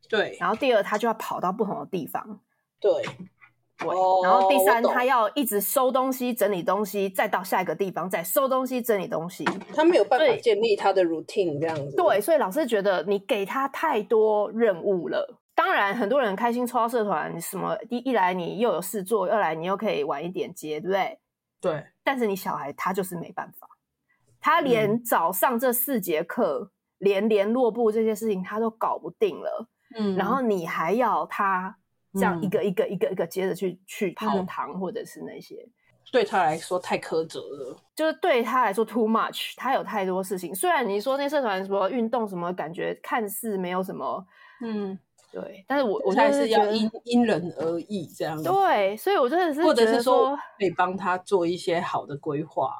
对。然后第二，他就要跑到不同的地方。对。对。然后第三，他要一直收东西、整理东西，再到下一个地方再收东西、整理东西。他没有办法建立他的 routine 这样子。对，所以老师觉得你给他太多任务了。当然，很多人开心抽到社团，什么一一来你又有事做，二来你又可以晚一点接，对不对？对。但是你小孩他就是没办法，他连早上这四节课，嗯、连联络部这些事情他都搞不定了。嗯。然后你还要他这样一个一个一个一个接着去、嗯、去跑堂，或者是那些，对他来说太苛责了。就是对他来说 too much，他有太多事情。虽然你说那社团什么运动什么，感觉看似没有什么，嗯。对，但是我我还是要因因人而异这样。对，所以我真的是或者是说可以帮他做一些好的规划，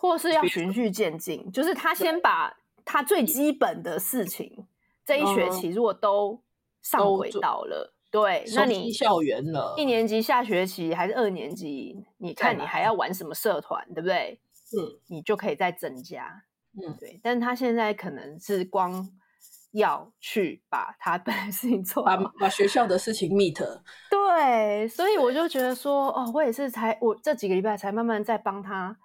或是要循序渐进，就是他先把他最基本的事情这一学期如果都上轨道了，对，那你校园了，一年级下学期还是二年级，你看你还要玩什么社团，对不对？嗯，你就可以再增加，嗯，对。但是他现在可能是光。要去把他本来事情做，把把学校的事情 meet。对，所以我就觉得说，哦，我也是才我这几个礼拜才慢慢在帮他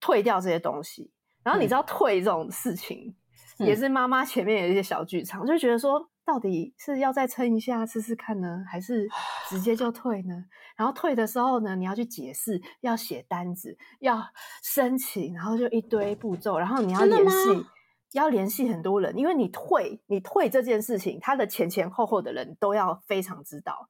退掉这些东西。然后你知道退这种事情，嗯、也是妈妈前面有一些小剧场，就觉得说，到底是要再撑一下试试看呢，还是直接就退呢？然后退的时候呢，你要去解释，要写单子，要申请，然后就一堆步骤，然后你要联系。要联系很多人，因为你退你退这件事情，他的前前后后的人都要非常知道，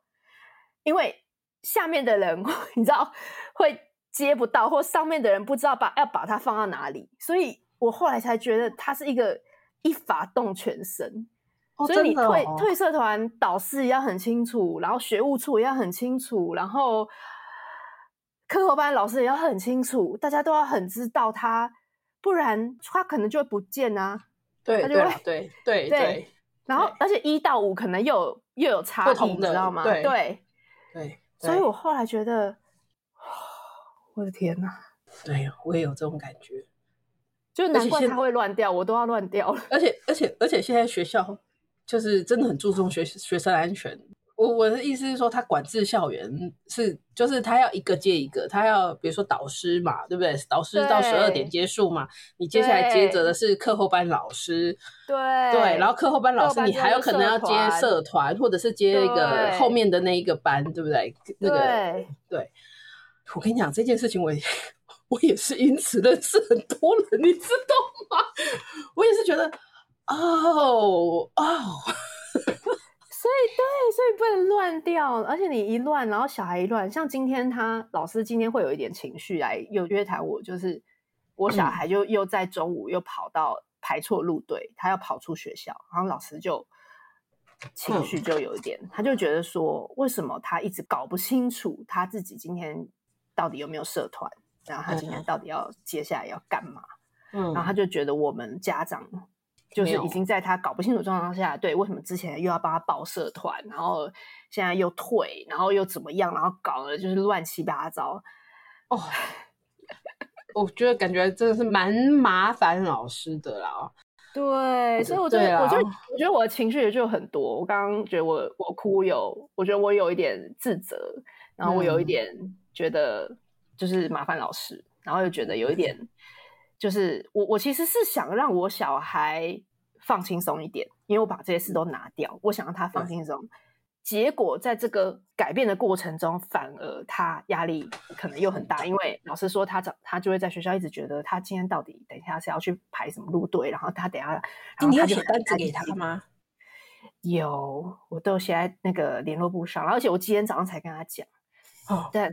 因为下面的人 (laughs) 你知道会接不到，或上面的人不知道把要把它放到哪里，所以我后来才觉得它是一个一法动全身。哦、所以你退、哦、退社团，导师也要很清楚，然后学务处也要很清楚，然后课后班老师也要很清楚，大家都要很知道他，不然他可能就会不见啊。对，他就会对对对对，(laughs) 对。然后，而且一到五可能又有又有差异，你知道吗？对对，对。所以我后来觉得，我的天哪！对，我也有这种感觉，就难怪他会乱掉，我都要乱掉了。而且，而且，而且，现在学校。就是真的很注重学学生安全。我我的意思是说，他管制校园是，就是他要一个接一个，他要比如说导师嘛，对不对？导师到十二点结束嘛，你接下来接着的是课后班老师，对对，然后课后班老师你还有可能要接社团，或者是接一个后面的那一个班，对不对？那个对，对，我跟你讲这件事情，我也我也是因此认识很多人，你知道吗？(laughs) 我也是觉得。哦哦，所以对，所以不能乱掉，而且你一乱，然后小孩一乱，像今天他老师今天会有一点情绪来又约谈我，就是我小孩就又在中午又跑到排错路队，他要跑出学校，然后老师就情绪就有一点，他就觉得说，为什么他一直搞不清楚他自己今天到底有没有社团，然后他今天到底要接下来要干嘛，嗯，然后他就觉得我们家长。就是已经在他搞不清楚状况下，对，为什么之前又要帮他报社团，然后现在又退，然后又怎么样，然后搞得就是乱七八糟。哦，(laughs) 我觉得感觉真的是蛮麻烦老师的啦。对，所以我觉得，我觉得，我觉得我的情绪也就很多。我刚刚觉得我我哭有，我觉得我有一点自责，然后我有一点觉得就是麻烦老师，嗯、然后又觉得有一点。就是我，我其实是想让我小孩放轻松一点，因为我把这些事都拿掉，我想让他放轻松。嗯、结果在这个改变的过程中，反而他压力可能又很大，因为老师说他早他就会在学校一直觉得他今天到底等一下是要去排什么路队，然后他等一下，然后你有写单子给他吗？有，我都写在那个联络簿上，而且我今天早上才跟他讲。哦，但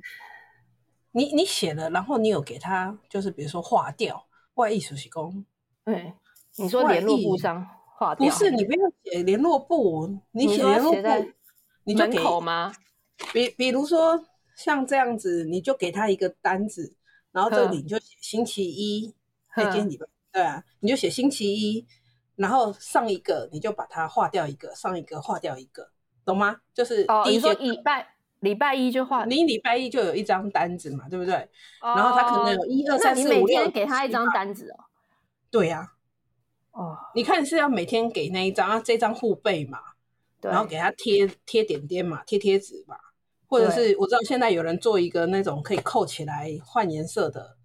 你你写了，然后你有给他，就是比如说划掉。外艺术习工，对，你说联络簿上划掉，不是你不要写联络簿，你写联络簿，你就给门口吗？比比如说像这样子，你就给他一个单子，然后这里你就写星期一，可以今天礼拜，对啊，你就写星期一，然后上一个你就把它划掉一个，上一个划掉一个，懂吗？就是第一节礼拜。礼拜一就画，你礼拜一就有一张单子嘛，对不对？哦、然后他可能有一二三四五六，你每天给他一张单子哦。对呀、啊，哦，你看是要每天给那一张啊，这张护背嘛，然后给他贴贴点点嘛，贴贴纸嘛，或者是我知道现在有人做一个那种可以扣起来换颜色的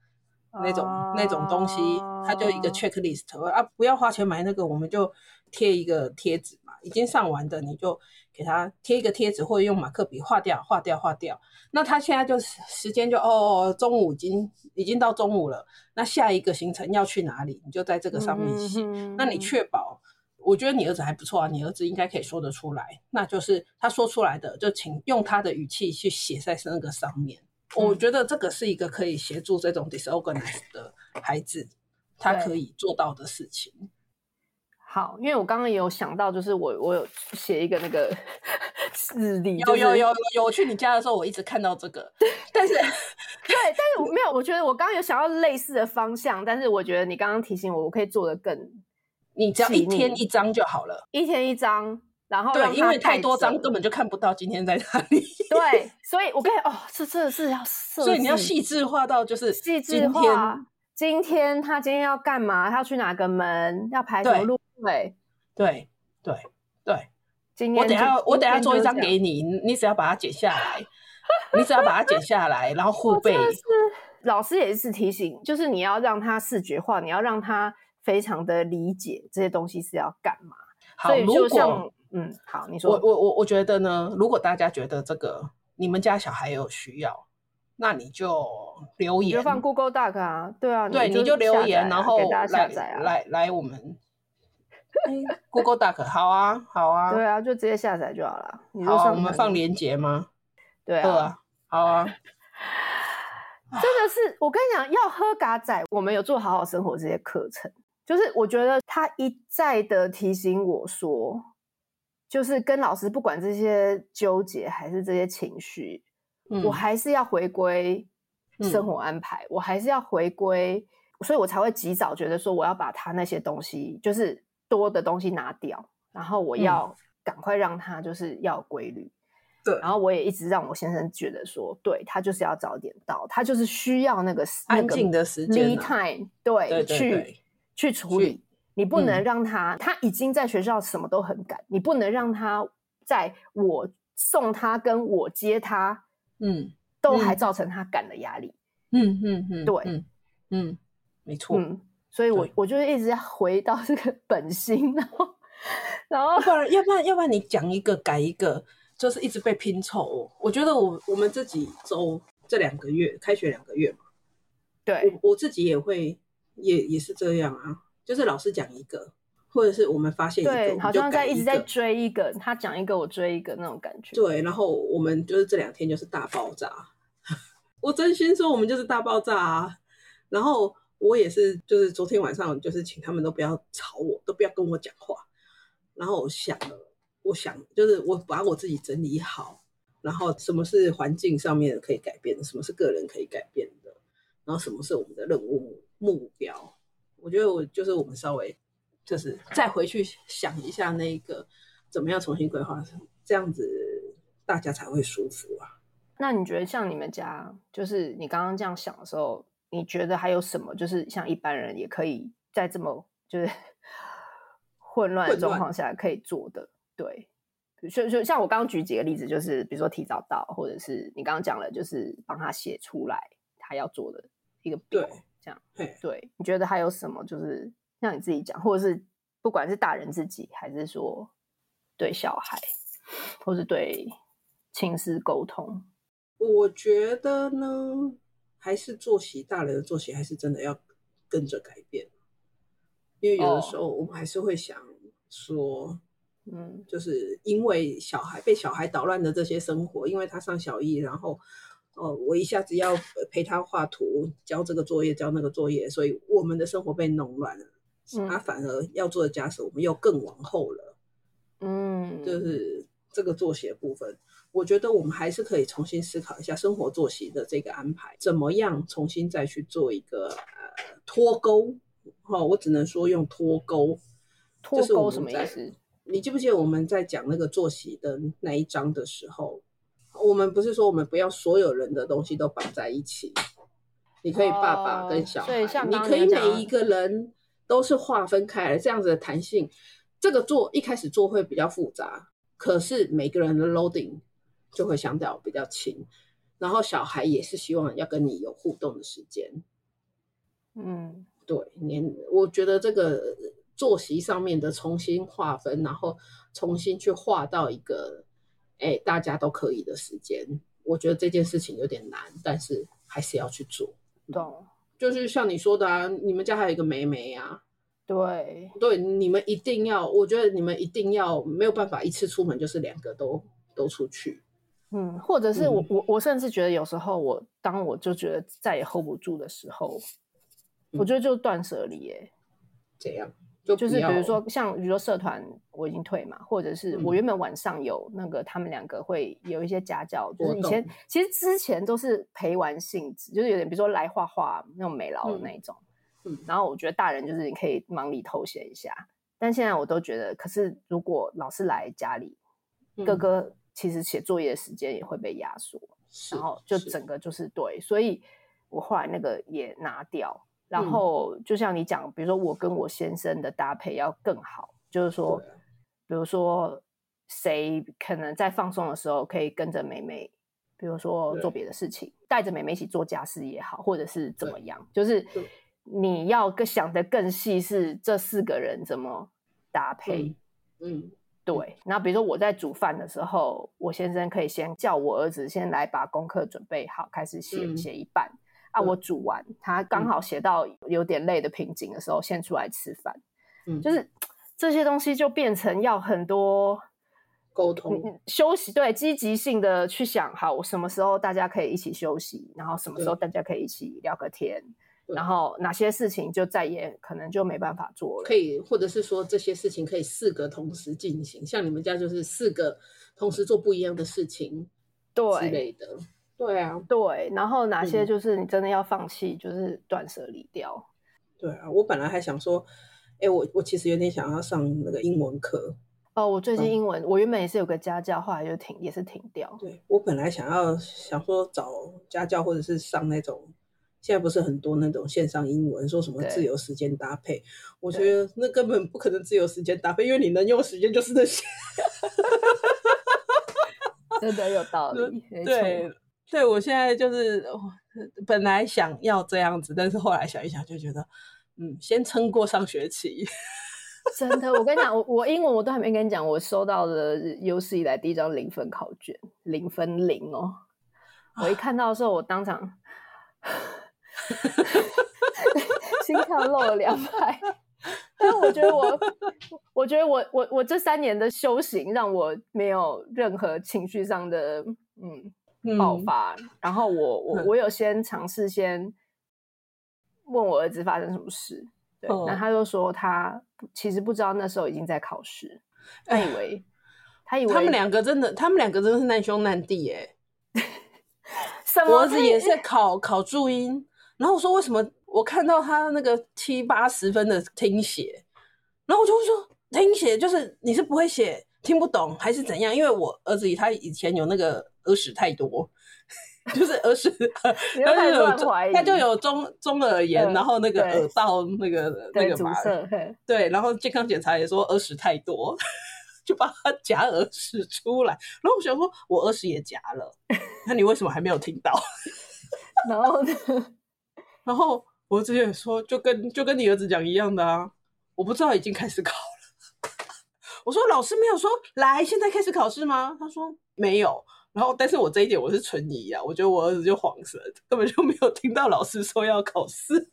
那种、哦、那种东西，他就一个 checklist 啊，不要花钱买那个，我们就贴一个贴纸嘛，已经上完的你就。给他贴一个贴纸，或者用马克笔画掉、画掉、画掉。那他现在就时间就哦，中午已经已经到中午了。那下一个行程要去哪里？你就在这个上面写。嗯、那你确保，我觉得你儿子还不错啊，你儿子应该可以说得出来。那就是他说出来的，就请用他的语气去写在那个上面。嗯、我觉得这个是一个可以协助这种 disorganized 的孩子，他可以做到的事情。好，因为我刚刚也有想到，就是我我有写一个那个 (laughs) 日历，有有有有有。我去你家的时候，我一直看到这个，(laughs) 但是对，但是我没有，我觉得我刚刚有想到类似的方向，但是我觉得你刚刚提醒我，我可以做的更，你只要一天一张就好了，一天一张，然后对，因为太多张根本就看不到今天在哪里。对，所以我跟你哦，这真的是要 (laughs) 设，所以你要细致化到就是细致化。今天他今天要干嘛？他要去哪个门？要排什么路？对对对对。今天我等下我等下做一张给你，你只要把它剪下来，你只要把它剪下来，然后护背。老师也是提醒，就是你要让他视觉化，你要让他非常的理解这些东西是要干嘛。好，如果嗯，好，你说我我我我觉得呢，如果大家觉得这个你们家小孩有需要。那你就留言，就放 Google Doc 啊，对啊，对，你就留言，然后给大家下载啊，来来我们 (laughs) Google Doc，好啊，好啊，对啊，就直接下载就好了。好，我们放链接吗？对啊，好啊，(laughs) 真的是，我跟你讲，要喝嘎仔，我们有做好好生活这些课程，就是我觉得他一再的提醒我说，就是跟老师不管这些纠结还是这些情绪，嗯、我还是要回归生活安排，嗯、我还是要回归，所以我才会及早觉得说我要把他那些东西，就是多的东西拿掉，然后我要赶快让他就是要规律。对，然后我也一直让我先生觉得说，对，他就是要早点到，他就是需要那个安静的时间，me time，对，对，对，对，去去处理。你不能让他，嗯，他已经在学校什么都很赶，你不能让他在我送他跟我接他，嗯，都还造成他感的压力。嗯嗯嗯，对，嗯嗯，没错。嗯，所以我我就一直要回到这个本心，然后然后不然要不然要不然你讲一个改一个。就是一直被拼凑，我觉得我我们这几周这两个月开学两个月嘛，对，我我自己也会也也是这样啊，就是老师讲一个，或者是我们发现一个，好像在一直在追一个，他讲一个我追一个那种感觉，对，然后我们就是这两天就是大爆炸，(laughs) 我真心说我们就是大爆炸啊，然后我也是就是昨天晚上就是请他们都不要吵我，都不要跟我讲话，然后我想了。我想，就是我把我自己整理好，然后什么是环境上面可以改变的，什么是个人可以改变的，然后什么是我们的任务目标。我觉得我就是我们稍微就是再回去想一下那个怎么样重新规划，这样子大家才会舒服啊。那你觉得像你们家，就是你刚刚这样想的时候，你觉得还有什么，就是像一般人也可以在这么就是 (laughs) 混乱的状况下可以做的？对，就就像我刚刚举几个例子，就是比如说提早到，或者是你刚刚讲了，就是帮他写出来他要做的一个表，这样。对，对，你觉得还有什么？就是像你自己讲，或者是不管是大人自己，还是说对小孩，或是对亲师沟通，我觉得呢，还是作息，大人的作息还是真的要跟着改变，因为有的时候我们还是会想说。嗯，就是因为小孩被小孩捣乱的这些生活，因为他上小一，然后，哦，我一下子要陪他画图，交这个作业，交那个作业，所以我们的生活被弄乱了。嗯，他反而要做的家事，我们又更往后了。嗯，就是这个作息的部分，我觉得我们还是可以重新思考一下生活作息的这个安排，怎么样重新再去做一个呃脱钩。哈，我只能说用脱钩。脱钩什么意思？你记不记得我们在讲那个作息的那一章的时候，我们不是说我们不要所有人的东西都绑在一起？你可以爸爸跟小孩，哦、你可以每一个人都是划分开来，这样子的弹性。这个做一开始做会比较复杂，可是每个人的 loading 就会相对比较轻。然后小孩也是希望要跟你有互动的时间。嗯，对，你我觉得这个。作息上面的重新划分，然后重新去划到一个，哎，大家都可以的时间。我觉得这件事情有点难，但是还是要去做。懂，就是像你说的啊，你们家还有一个妹妹啊，对。对，你们一定要，我觉得你们一定要没有办法一次出门就是两个都都出去。嗯，或者是我、嗯、我我甚至觉得有时候我当我就觉得再也 hold 不住的时候，嗯、我觉得就断舍离欸，这样。就，就是比如说像比如说社团我已经退嘛，或者是我原本晚上有那个他们两个会有一些家教，嗯、就是以前其实之前都是陪玩性质，就是有点比如说来画画那种美劳的那种，嗯，然后我觉得大人就是你可以忙里偷闲一下，但现在我都觉得，可是如果老师来家里，哥哥其实写作业的时间也会被压缩，然后就整个就是对，所以我后来那个也拿掉。然后就像你讲，比如说我跟我先生的搭配要更好，就是说，比如说谁可能在放松的时候可以跟着妹妹，比如说做别的事情，带着妹妹一起做家事也好，或者是怎么样，就是你要更想的更细，是这四个人怎么搭配。嗯，对。然后比如说我在煮饭的时候，我先生可以先叫我儿子先来把功课准备好，开始写写一半。啊！我煮完，他刚好写到有点累的瓶颈的时候，嗯、先出来吃饭。嗯，就是这些东西就变成要很多沟通、休息，对，积极性的去想，好，我什么时候大家可以一起休息，然后什么时候大家可以一起聊个天，然后哪些事情就再也可能就没办法做了。可以，或者是说这些事情可以四个同时进行，像你们家就是四个同时做不一样的事情，对之类的。对啊，对。然后哪些就是你真的要放弃，就是断舍离掉。对啊，我本来还想说，哎，我我其实有点想要上那个英文课。哦，我最近英文，嗯、我原本也是有个家教，后来就停，也是停掉。对，我本来想要想说找家教，或者是上那种，现在不是很多那种线上英文，说什么自由时间搭配，我觉得那根本不可能自由时间搭配，因为你能用时间就是那些。(laughs) 真的有道理。(laughs) 对，对我现在就是本来想要这样子，但是后来想一想就觉得，嗯，先撑过上学期。(laughs) 真的，我跟你讲，我我英文我都还没跟你讲，我收到的有史以来第一张零分考卷，零分零哦。我一看到的时候，我当场 (laughs) 心跳漏了两拍。但是我觉得我，我觉得我我我这三年的修行让我没有任何情绪上的嗯爆发。嗯、然后我我我有先尝试先问我儿子发生什么事。对，那他就说他其实不知道那时候已经在考试，他以为他以为他们两个真的，他们两个真的是难兄难弟哎。(laughs) 什么？我儿子也 (laughs) 是考考注音，然后我说为什么我看到他那个七八十分的听写，然后我就会说听写就是你是不会写，听不懂还是怎样？因为我儿子他以前有那个耳屎太多。就是耳屎，他就有他就有中中耳炎，然后那个耳道那个那个嘛，对，然后健康检查也说耳屎太多，(laughs) 就把他夹耳屎出来。然后我想说，我耳屎也夹了，那你为什么还没有听到？(laughs) 然后呢？(laughs) 然后我直接说，就跟就跟你儿子讲一样的啊，我不知道已经开始考了。我说老师没有说来，现在开始考试吗？他说没有。然后，但是我这一点我是存疑啊，我觉得我儿子就晃神，根本就没有听到老师说要考试。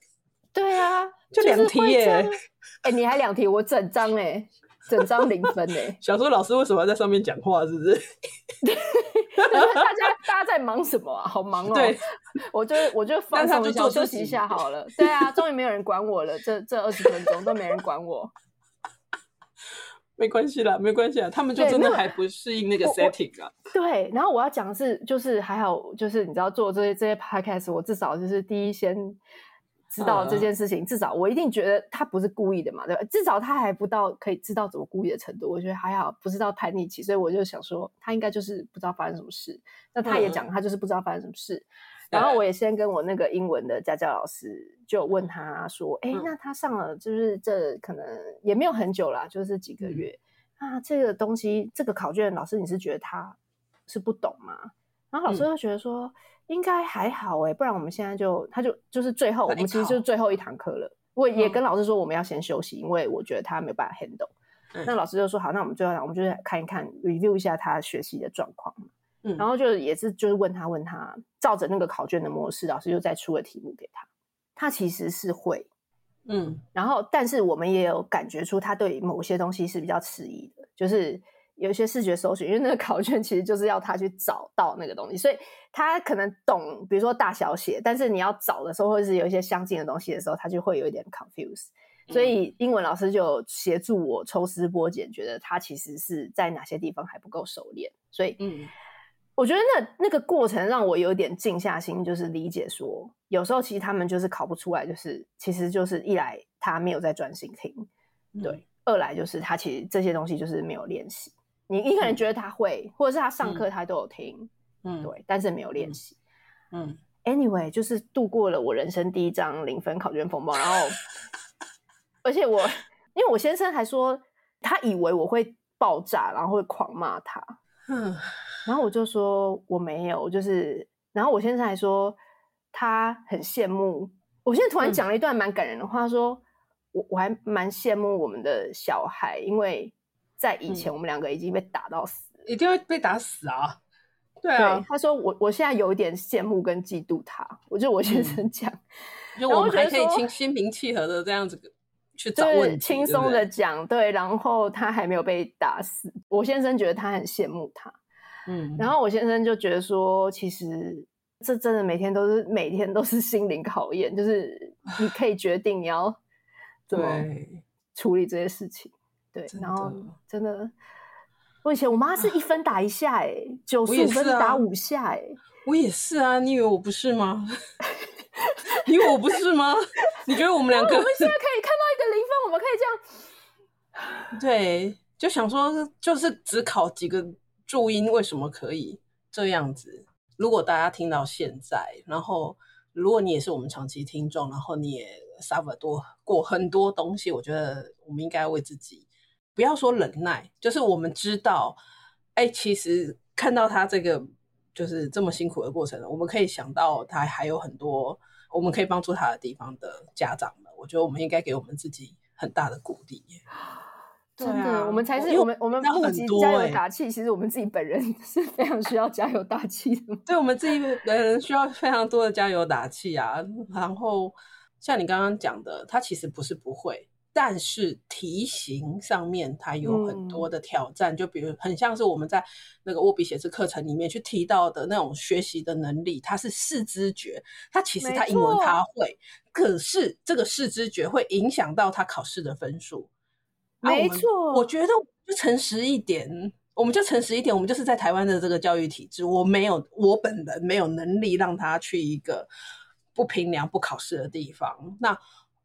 对啊，(laughs) 就两题耶！哎、欸，你还两题，我整张哎，整张零分哎。(laughs) 想说老师为什么要在上面讲话，是不是？(laughs) 大家大家在忙什么啊？好忙哦！对，我就我就放松一下，休息一下好了。对啊，终于没有人管我了，这这二十分钟都没人管我。没关系啦，没关系啦，他们就真的还不适应那个 setting 啊。对，然后我要讲的是，就是还好，就是你知道做这些这些 podcast，我至少就是第一先知道这件事情，uh, 至少我一定觉得他不是故意的嘛，对吧？至少他还不到可以知道怎么故意的程度，我觉得还好，不知道叛逆期，所以我就想说他应该就是不知道发生什么事。那他也讲，他就是不知道发生什么事。Uh. 然后我也先跟我那个英文的家教老师就问他说：“哎、嗯，那他上了就是这可能也没有很久啦，就是几个月。那、嗯啊、这个东西这个考卷，老师你是觉得他是不懂吗？”然后老师就觉得说：“嗯、应该还好哎，不然我们现在就他就就是最后我们其实就是最后一堂课了。我也跟老师说我们要先休息，因为我觉得他没有办法 handle。嗯、那老师就说：好，那我们最后我们就是看一看 review 一下他学习的状况。”嗯，然后就也是就是问他问他，照着那个考卷的模式，老师又再出了题目给他。他其实是会，嗯，然后但是我们也有感觉出他对某些东西是比较迟疑的，就是有一些视觉搜寻，因为那个考卷其实就是要他去找到那个东西，所以他可能懂，比如说大小写，但是你要找的时候，或者是有一些相近的东西的时候，他就会有一点 confuse。所以英文老师就协助我抽丝剥茧，觉得他其实是在哪些地方还不够熟练，所以嗯。我觉得那那个过程让我有点静下心，就是理解说，有时候其实他们就是考不出来，就是其实就是一来他没有在专心听，对；嗯、二来就是他其实这些东西就是没有练习。你你可能觉得他会，嗯、或者是他上课他都有听，嗯，对，但是没有练习。嗯，anyway，就是度过了我人生第一张零分考卷风暴，然后，(laughs) 而且我因为我先生还说他以为我会爆炸，然后会狂骂他，嗯。然后我就说我没有，就是，然后我先生还说他很羡慕。我现在突然讲了一段蛮感人的话，说我我还蛮羡慕我们的小孩，因为在以前我们两个已经被打到死，一定会被打死啊。对啊，对他说我我现在有一点羡慕跟嫉妒他，我就我先生讲，就我们还可以心心平气和的这样子去找问题，轻松的讲，对，然后他还没有被打死，我先生觉得他很羡慕他。嗯，然后我先生就觉得说，其实这真的每天都是每天都是心灵考验，就是你可以决定你要怎么处理这些事情。对，对然后真的，我以前我妈是一分打一下、欸，哎，九十五分打五下、欸，哎，(laughs) 我也是啊，你以为我不是吗？(laughs) 你以为我不是吗？你觉得我们两 (laughs) 个？我们现在可以看到一个零分，我们可以这样。对，就想说，就是只考几个注音，为什么可以这样子？如果大家听到现在，然后如果你也是我们长期听众，然后你也 suffer 多过很多东西，我觉得我们应该为自己不要说忍耐，就是我们知道，哎，其实看到他这个就是这么辛苦的过程，我们可以想到他还有很多我们可以帮助他的地方的家长们，我觉得我们应该给我们自己很大的鼓励。真的，啊、我们才是我们我们不及加油打气。其实我们自己本人 (laughs) 是非常需要加油打气的。对，我们自己本人需要非常多的加油打气啊。然后像你刚刚讲的，他其实不是不会，但是题型上面它有很多的挑战。嗯、就比如很像是我们在那个握笔写字课程里面去提到的那种学习的能力，它是视知觉，他其实他英文他会，可是这个视知觉会影响到他考试的分数。没错，啊，我觉得就诚实一点，我们就诚实一点，我们就是在台湾的这个教育体制，我没有，我本人没有能力让他去一个不评量、不考试的地方。那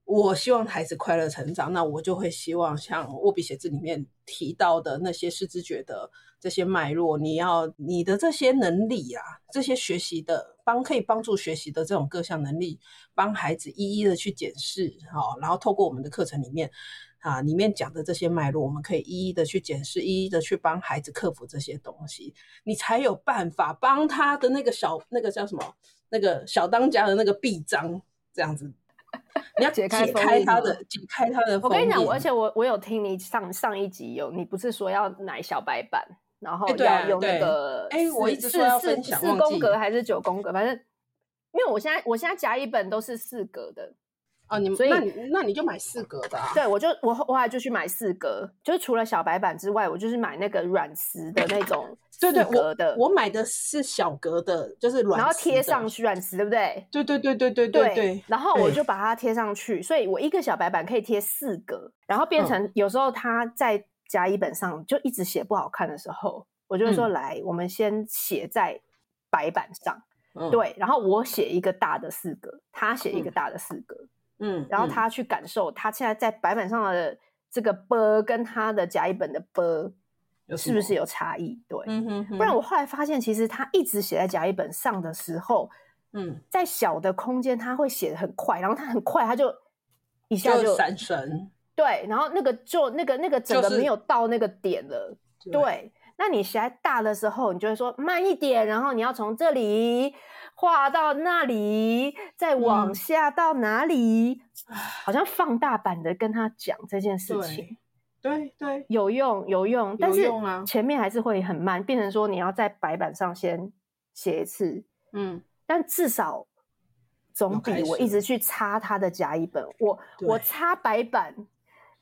我希望孩子快乐成长，那我就会希望像握笔写字里面提到的那些视知觉的这些脉络，你要你的这些能力啊，这些学习的帮可以帮助学习的这种各项能力，帮孩子一一的去检视，好，然后透过我们的课程里面。啊，里面讲的这些脉络，我们可以一一的去检视，一一的去帮孩子克服这些东西，你才有办法帮他的那个小那个叫什么那个小当家的那个臂章这样子，你要解开解开他的解开他的。我跟你讲，而且我我有听你上上一集有，你不是说要奶小白板，然后要用那个哎，我一直说要分享，四宫格还是九宫格，反正因为我现在我现在夹一本都是四格的。哦，你们所以那你那你就买四格的啊？对，我就我后来就去买四格，就是除了小白板之外，我就是买那个软瓷的那种 (laughs) 四格的。我，我买的是小格的，就是软，然后贴上去软瓷，对不对？对对对对对对对，对。然后我就把它贴上去，所以我一个小白板可以贴四格，然后变成有时候他在甲乙本上就一直写不好看的时候，我就说来，我们先写在白板上，嗯、对，然后我写一个大的四格，他写一个大的四格。嗯嗯，然后他去感受他现在在白板上的这个波跟他的甲乙本的波是不是有差异？对，嗯哼哼，不然我后来发现，其实他一直写在甲乙本上的时候，嗯，在小的空间他会写的很快，然后他很快他就一下就闪神，对，然后那个就那个那个整个没有到那个点了，就是、对，对。那你写在大的时候，你就会说慢一点，然后你要从这里。画到那里，再往下到哪里？嗯、好像放大版的跟他讲这件事情，对对，有用有用，但是前面还是会很慢，变成说你要在白板上先写一次，嗯，但至少总比我一直去擦他的甲乙本，我我擦白板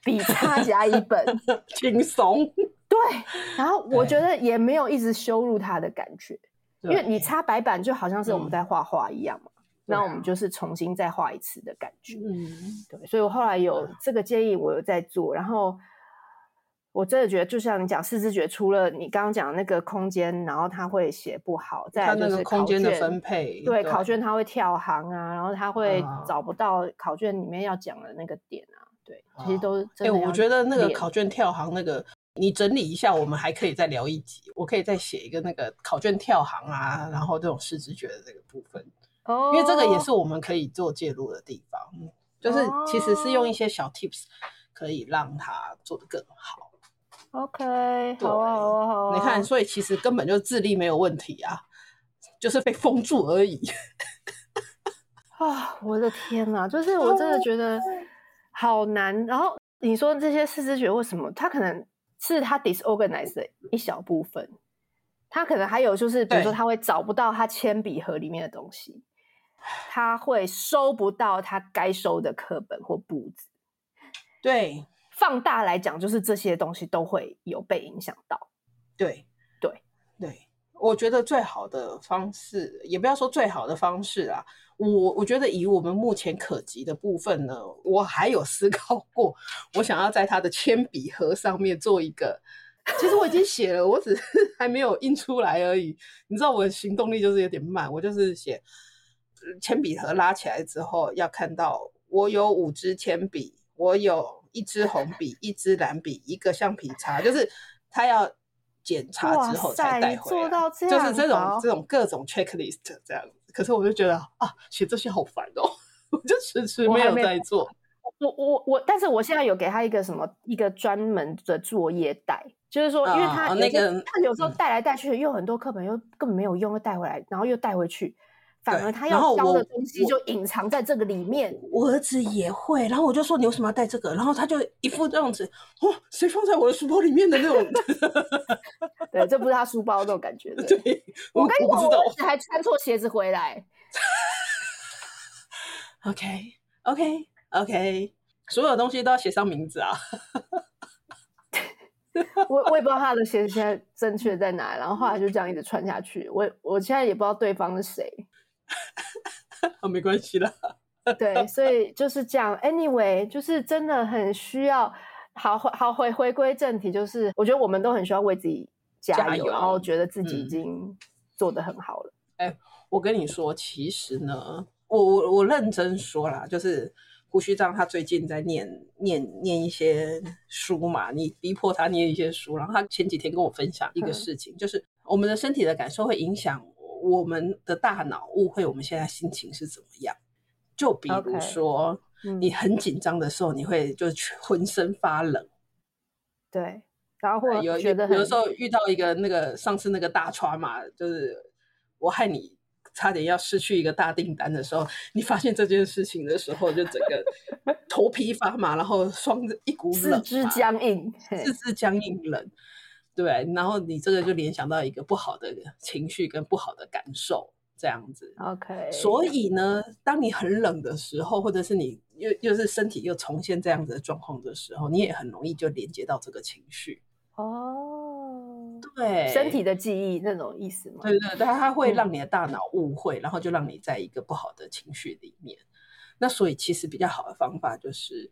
比擦 (laughs) 甲乙本轻松，(laughs) 对，然后我觉得也没有一直羞辱他的感觉。因为你擦白板就好像是我们在画画一样嘛，那、嗯、我们就是重新再画一次的感觉。嗯，对，所以我后来有这个建议，我有在做。然后我真的觉得，就像你讲，视知觉除了你刚刚讲的那个空间，然后他会写不好，再来就是空间的分配。对，对考卷他会跳行啊，然后他会找不到考卷里面要讲的那个点啊。对，其实都是哎、欸，我觉得那个考卷跳行那个。你整理一下，我们还可以再聊一集。我可以再写一个那个考卷跳行啊，然后这种视知觉的这个部分，哦，因为这个也是我们可以做介入的地方，就是其实是用一些小 tips 可以让他做得更好。OK，好啊，好啊，好啊。你看，所以其实根本就智力没有问题啊，就是被封住而已。(laughs) 啊，我的天哪，就是我真的觉得好难。然后你说这些视知觉为什么他可能？是他 disorganized 的一小部分，他可能还有就是，比如说他会找不到他铅笔盒里面的东西，他会收不到他该收的课本或簿子。对，放大来讲，就是这些东西都会有被影响到。对，对，对，我觉得最好的方式，也不要说最好的方式啊。我我觉得以我们目前可及的部分呢，我还有思考过，我想要在他的铅笔盒上面做一个。其实我已经写了，我只是还没有印出来而已。你知道我的行动力就是有点慢，我就是写铅笔盒拉起来之后，要看到我有五支铅笔，我有一支红笔，一支蓝笔，一个橡皮擦，就是他要。检查之后才带回来，做到这样，就是这种这种各种 checklist 这样。可是我就觉得啊，写这些好烦哦，(laughs) 我就迟迟没有在做。我我我，但是我现在有给他一个什么一个专门的作业袋，就是说，因为他那个他有时候带来带去，又很多课本又根本没有用，又带回来，然后又带回去。反而他要教的东西就隐藏在这个里面。我，我，我儿子也会，然后我就说，你为什么要带这个？然后他就一副这样子，哦，谁放在我的书包里面的那种？(laughs) 对，这不是他书包那种感觉。对，我，我跟你说，我儿子还穿错鞋子回来。(laughs) OK，OK，OK，okay, okay, okay. 所有东西都要写上名字啊。(laughs) 我我也不知道他的鞋子现在正确在哪，然后后来就这样一直穿下去。我我现在也不知道对方是谁。(laughs) 哦，没关系啦。(laughs) 对，所以就是这样。Anyway，就是真的很需要。好，好回回归正题，就是我觉得我们都很需要为自己加油，加油然后觉得自己已经做得很好了。哎、嗯欸，我跟你说，其实呢，我我我认真说啦，就是胡须章他最近在念念念一些书嘛，你逼迫他念一些书，然后他前几天跟我分享一个事情，嗯、就是我们的身体的感受会影响。我们的大脑误会我们现在心情是怎么样，就比如说，okay, 你很紧张的时候，嗯、你会就浑身发冷，对，然后或者有觉得有的时候遇到一个那个上次那个大川嘛，就是我害你差点要失去一个大订单的时候，你发现这件事情的时候，就整个 (laughs) 头皮发麻，然后双一股冷，四肢僵硬，四肢僵硬冷。对，然后你这个就联想到一个不好的情绪跟不好的感受，这样子。OK。所以呢，当你很冷的时候，或者是你又又是身体又重现这样子的状况的时候，你也很容易就连接到这个情绪。哦，对，身体的记忆那种意思吗？对对，对它会让你的大脑误会，嗯、然后就让你在一个不好的情绪里面。那所以其实比较好的方法就是，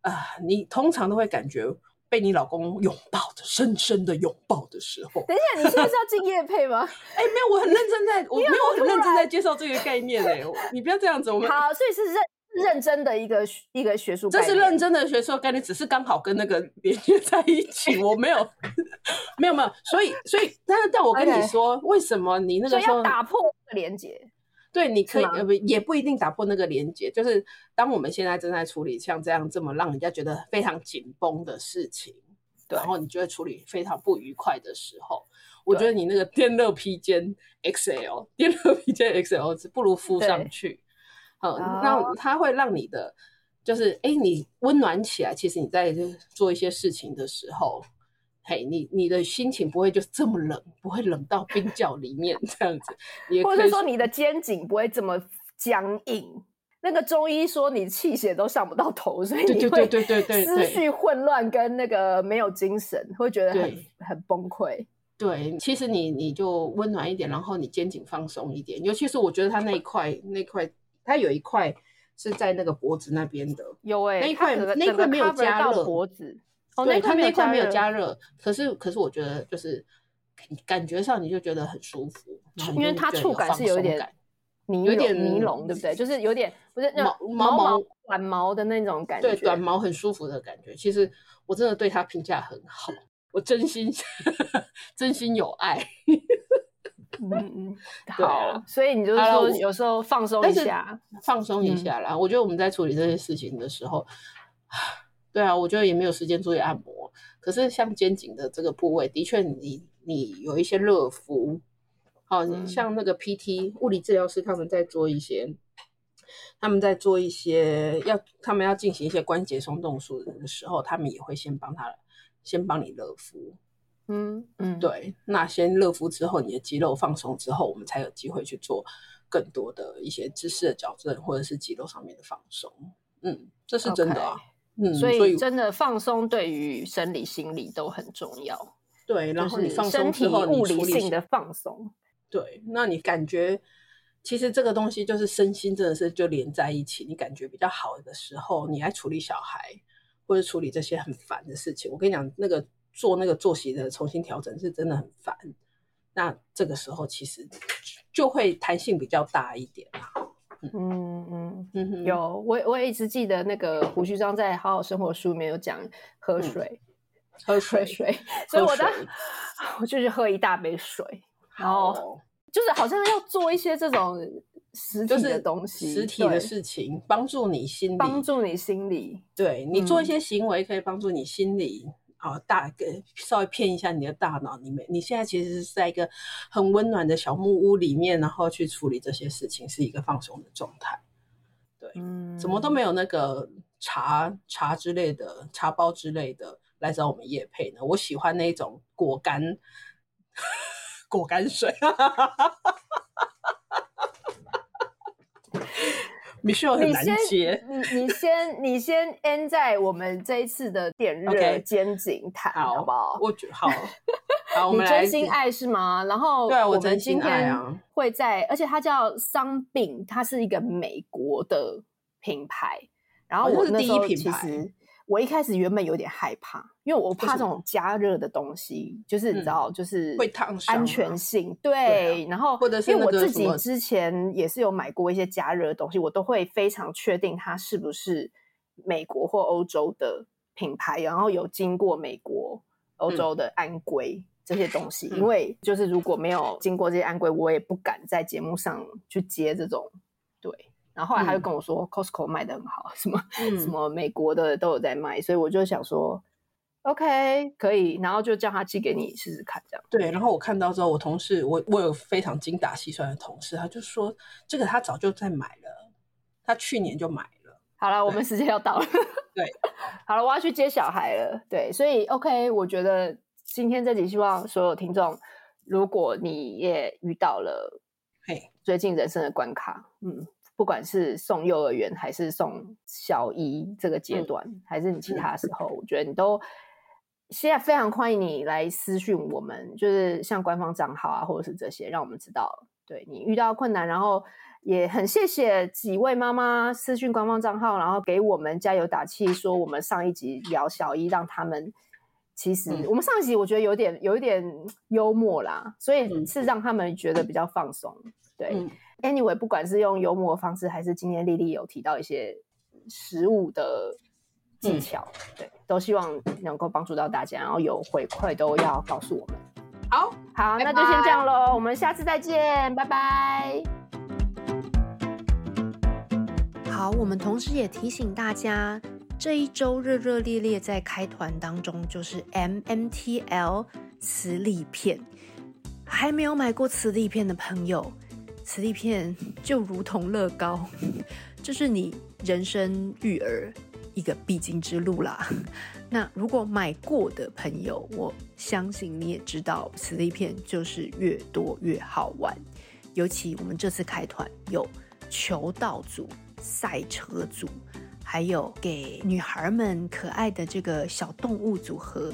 啊、呃，你通常都会感觉。被你老公拥抱的，深深的拥抱的时候。等一下，你现在是要敬业配吗？(laughs) 哎、欸，没有，我很认真在，我没有我很认真在介绍这个概念哎、欸，你不要这样子。我们好，所以是认认真的一个一个学术，这是认真的学术概念，只是刚好跟那个连接在一起。我没有，(laughs) 没有没有，所以所以，但是但我跟你说.为什么你那个时候要打破这个连接？对，你可以呃不也不一定打破那个连接，就是当我们现在正在处理像这样这么让人家觉得非常紧绷的事情，对，然后你就会处理非常不愉快的时候，我觉得你那个电热披肩 XL，电热披肩 XL 是不如敷上去，嗯，那它会让你的就是哎，你温暖起来，其实你在做一些事情的时候。嘿、你你的心情不会就这么冷，不会冷到冰窖里面这样子，也或者说你的肩颈不会这么僵硬。那个中医说你气血都上不到头，所以你会对对对对思绪混乱跟那个没有精神，会觉得很很崩溃。对，其实你你就温暖一点，然后你肩颈放松一点，尤其是我觉得他那一块那块，他有一块是在那个脖子那边的，有哎、欸，那一块那一块没有加热脖子。哦，那，它那块没有加热，可是可是我觉得就是感觉上你就觉得很舒服，因为它触感是有一点尼有点尼龙，对不对？就是有点不是毛毛短毛的那种感觉，对，短毛很舒服的感觉。其实我真的对它评价很好，我真心 (laughs) 真心有爱。(laughs) 嗯嗯，好，所以你就是说有时候放松一下，放松一下啦。我觉得我们在处理这些事情的时候。对啊，我觉得也没有时间做按摩。可是像肩颈的这个部位，的确你你有一些热敷，好、嗯，像那个 PT 物理治疗师他们在做一些，他们在做一些要他们要进行一些关节松动术的时候，他们也会先帮他先帮你热敷。嗯嗯，对，那先热敷之后，你的肌肉放松之后，我们才有机会去做更多的一些姿势的矫正或者是肌肉上面的放松。嗯，这是真的啊。Okay. 嗯，所以真的放松对于生理心理都很重要。对，然后你放松身体之后，物理性的放松。对，那你感觉其实这个东西就是身心真的是就连在一起。你感觉比较好的时候，你来处理小孩或者处理这些很烦的事情。我跟你讲，那个做那个作息的重新调整是真的很烦。那这个时候其实就会弹性比较大一点啊。嗯嗯嗯，有我我也一直记得那个胡须章在《好好生活》书里面有讲喝水，嗯、喝水。喝水，所以我当 (laughs) 我就是喝一大杯水，然后就是好像要做一些这种实体的东西，实体的事情帮助你心理，帮助你心理，对你做一些行为可以帮助你心理。嗯啊，大个稍微骗一下你的大脑，你没你现在其实是在一个很温暖的小木屋里面，然后去处理这些事情，是一个放松的状态。对，嗯，怎么都没有那个茶茶之类的茶包之类的来找我们叶配呢？我喜欢那种果干 (laughs) 果干水。你需要很难接，你先你你先你先 end 在我们这一次的电热 (laughs) 肩颈谈，okay, 好不好？我觉好，好，(laughs) 我真心爱是吗？然后对，我们今天会在，而且它叫 Sunbeam，它是一个美国的品牌，然后我那时候其实。我一开始原本有点害怕，因为我怕这种加热的东西，就是你知道，就是会烫伤，安全性对。然后，或者是因为我自己之前也是有买过一些加热的东西，我都会非常确定它是不是美国或欧洲的品牌，然后有经过美国、欧洲的安规这些东西。因为就是如果没有经过这些安规，我也不敢在节目上去接这种对。然后后来他就跟我说，嗯，Costco 卖的很好，什么、嗯、什么美国的都有在卖，所以我就想说，OK 可以，然后就叫他寄给你试试看，这样。对，然后我看到之后，我同事，我我有非常精打细算的同事，他就说这个他早就在买了，他去年就买了。好了，我们时间要到了，(laughs) 对，好了，我要去接小孩了，对，所以 OK，我觉得今天这集希望所有听众，如果你也遇到了嘿最近人生的关卡，嗯。不管是送幼儿园还是送小一这个阶段，嗯、还是你其他时候，我觉得你都现在非常欢迎你来私讯我们，就是像官方账号啊，或者是这些，让我们知道对你遇到困难。然后也很谢谢几位妈妈私讯官方账号，然后给我们加油打气，说我们上一集聊小一，让他们其实、嗯、我们上一集我觉得有点有一点幽默啦，所以是让他们觉得比较放松，对。嗯 Anyway，不管是用幽默的方式，还是今天丽丽有提到一些食物的技巧，嗯、对，都希望能够帮助到大家，然后有回馈都要告诉我们。好，好，那就先这样喽，我们下次再见，拜拜。好，我们同时也提醒大家，这一周热热烈烈在开团当中，就是 MMTL 磁力片，还没有买过磁力片的朋友。磁力片就如同乐高，这是你人生育儿一个必经之路啦。那如果买过的朋友，我相信你也知道，磁力片就是越多越好玩。尤其我们这次开团有求道组、赛车组，还有给女孩们可爱的这个小动物组合。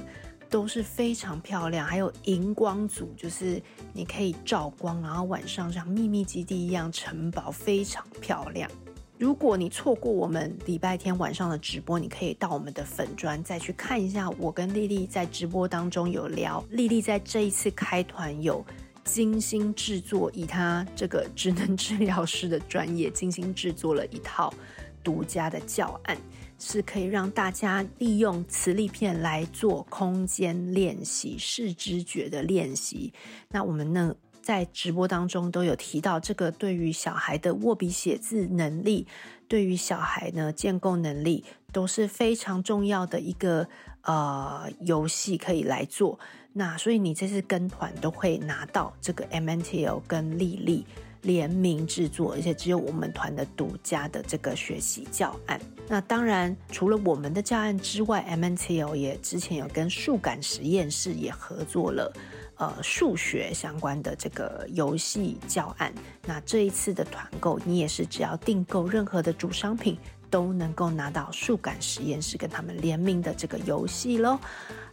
都是非常漂亮，还有荧光组，就是你可以照光，然后晚上像秘密基地一样城堡，非常漂亮。如果你错过我们礼拜天晚上的直播，你可以到我们的粉专再去看一下。我跟丽丽在直播当中有聊，丽丽在这一次开团有精心制作，以她这个职能治疗师的专业，精心制作了一套独家的教案。是可以让大家利用磁力片来做空间练习、视知觉的练习。那我们呢，在直播当中都有提到，这个对于小孩的握笔写字能力，对于小孩呢建构能力都是非常重要的一个呃游戏可以来做。那所以你这次跟团都会拿到这个 MNTL 跟丽丽联名制作，而且只有我们团的独家的这个学习教案。那当然，除了我们的教案之外，MMTL 也之前有跟数感实验室也合作了，呃，数学相关的这个游戏教案。那这一次的团购，你也是只要订购任何的主商品，都能够拿到数感实验室跟他们联名的这个游戏喽。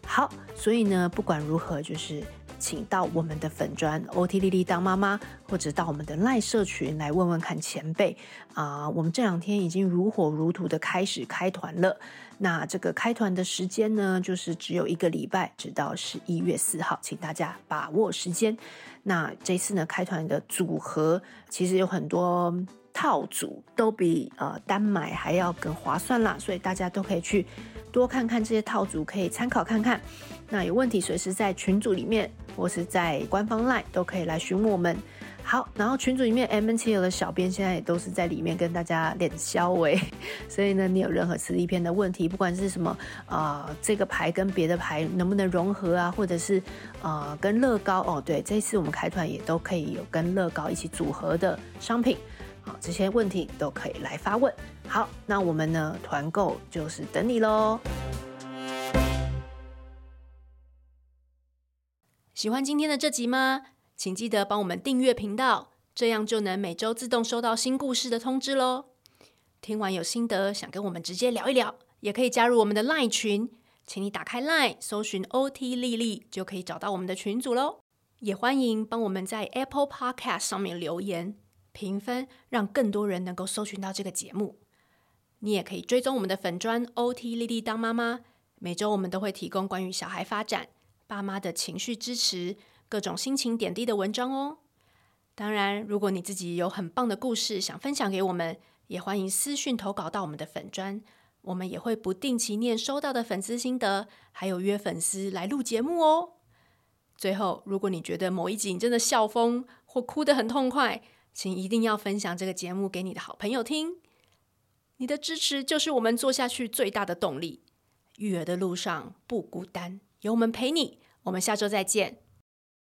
好，所以呢，不管如何，就是。请到我们的粉专 OT 丽丽当妈妈，或者到我们的赖社群来问问看前辈啊、我们这两天已经如火如荼的开始开团了。那这个开团的时间呢，就是只有一个礼拜，直到十一月四号，请大家把握时间。那这次呢，开团的组合其实有很多套组，都比呃单买还要更划算啦，所以大家都可以去。多看看这些套组，可以参考看看。那有问题随时在群组里面，或是在官方 LINE 都可以来询问我们。好，然后群组里面 M7 的小编现在也都是在里面跟大家练肖话，(laughs) 所以呢，你有任何磁力片的问题，不管是什么啊、这个牌跟别的牌能不能融合啊，或者是啊、跟乐高哦，对，这次我们开团也都可以有跟乐高一起组合的商品。好，这些问题都可以来发问。好，那我们呢，团购就是等你喽。喜欢今天的这集吗？请记得帮我们订阅频道，这样就能每周自动收到新故事的通知喽。听完有心得，想跟我们直接聊一聊，也可以加入我们的 LINE 群，请你打开 LINE 搜寻 OT 丽丽，就可以找到我们的群组喽。也欢迎帮我们在 Apple Podcast 上面留言。评分，让更多人能够搜寻到这个节目。你也可以追踪我们的粉砖 OT 丽丽当妈妈，每周我们都会提供关于小孩发展、爸妈的情绪支持、各种心情点滴的文章哦。当然，如果你自己有很棒的故事想分享给我们，也欢迎私讯投稿到我们的粉砖，我们也会不定期念收到的粉丝心得，还有约粉丝来录节目哦。最后，如果你觉得某一集你真的笑疯或哭得很痛快，请一定要分享这个节目给你的好朋友听，你的支持就是我们做下去最大的动力。育儿的路上不孤单，有我们陪你。我们下周再见，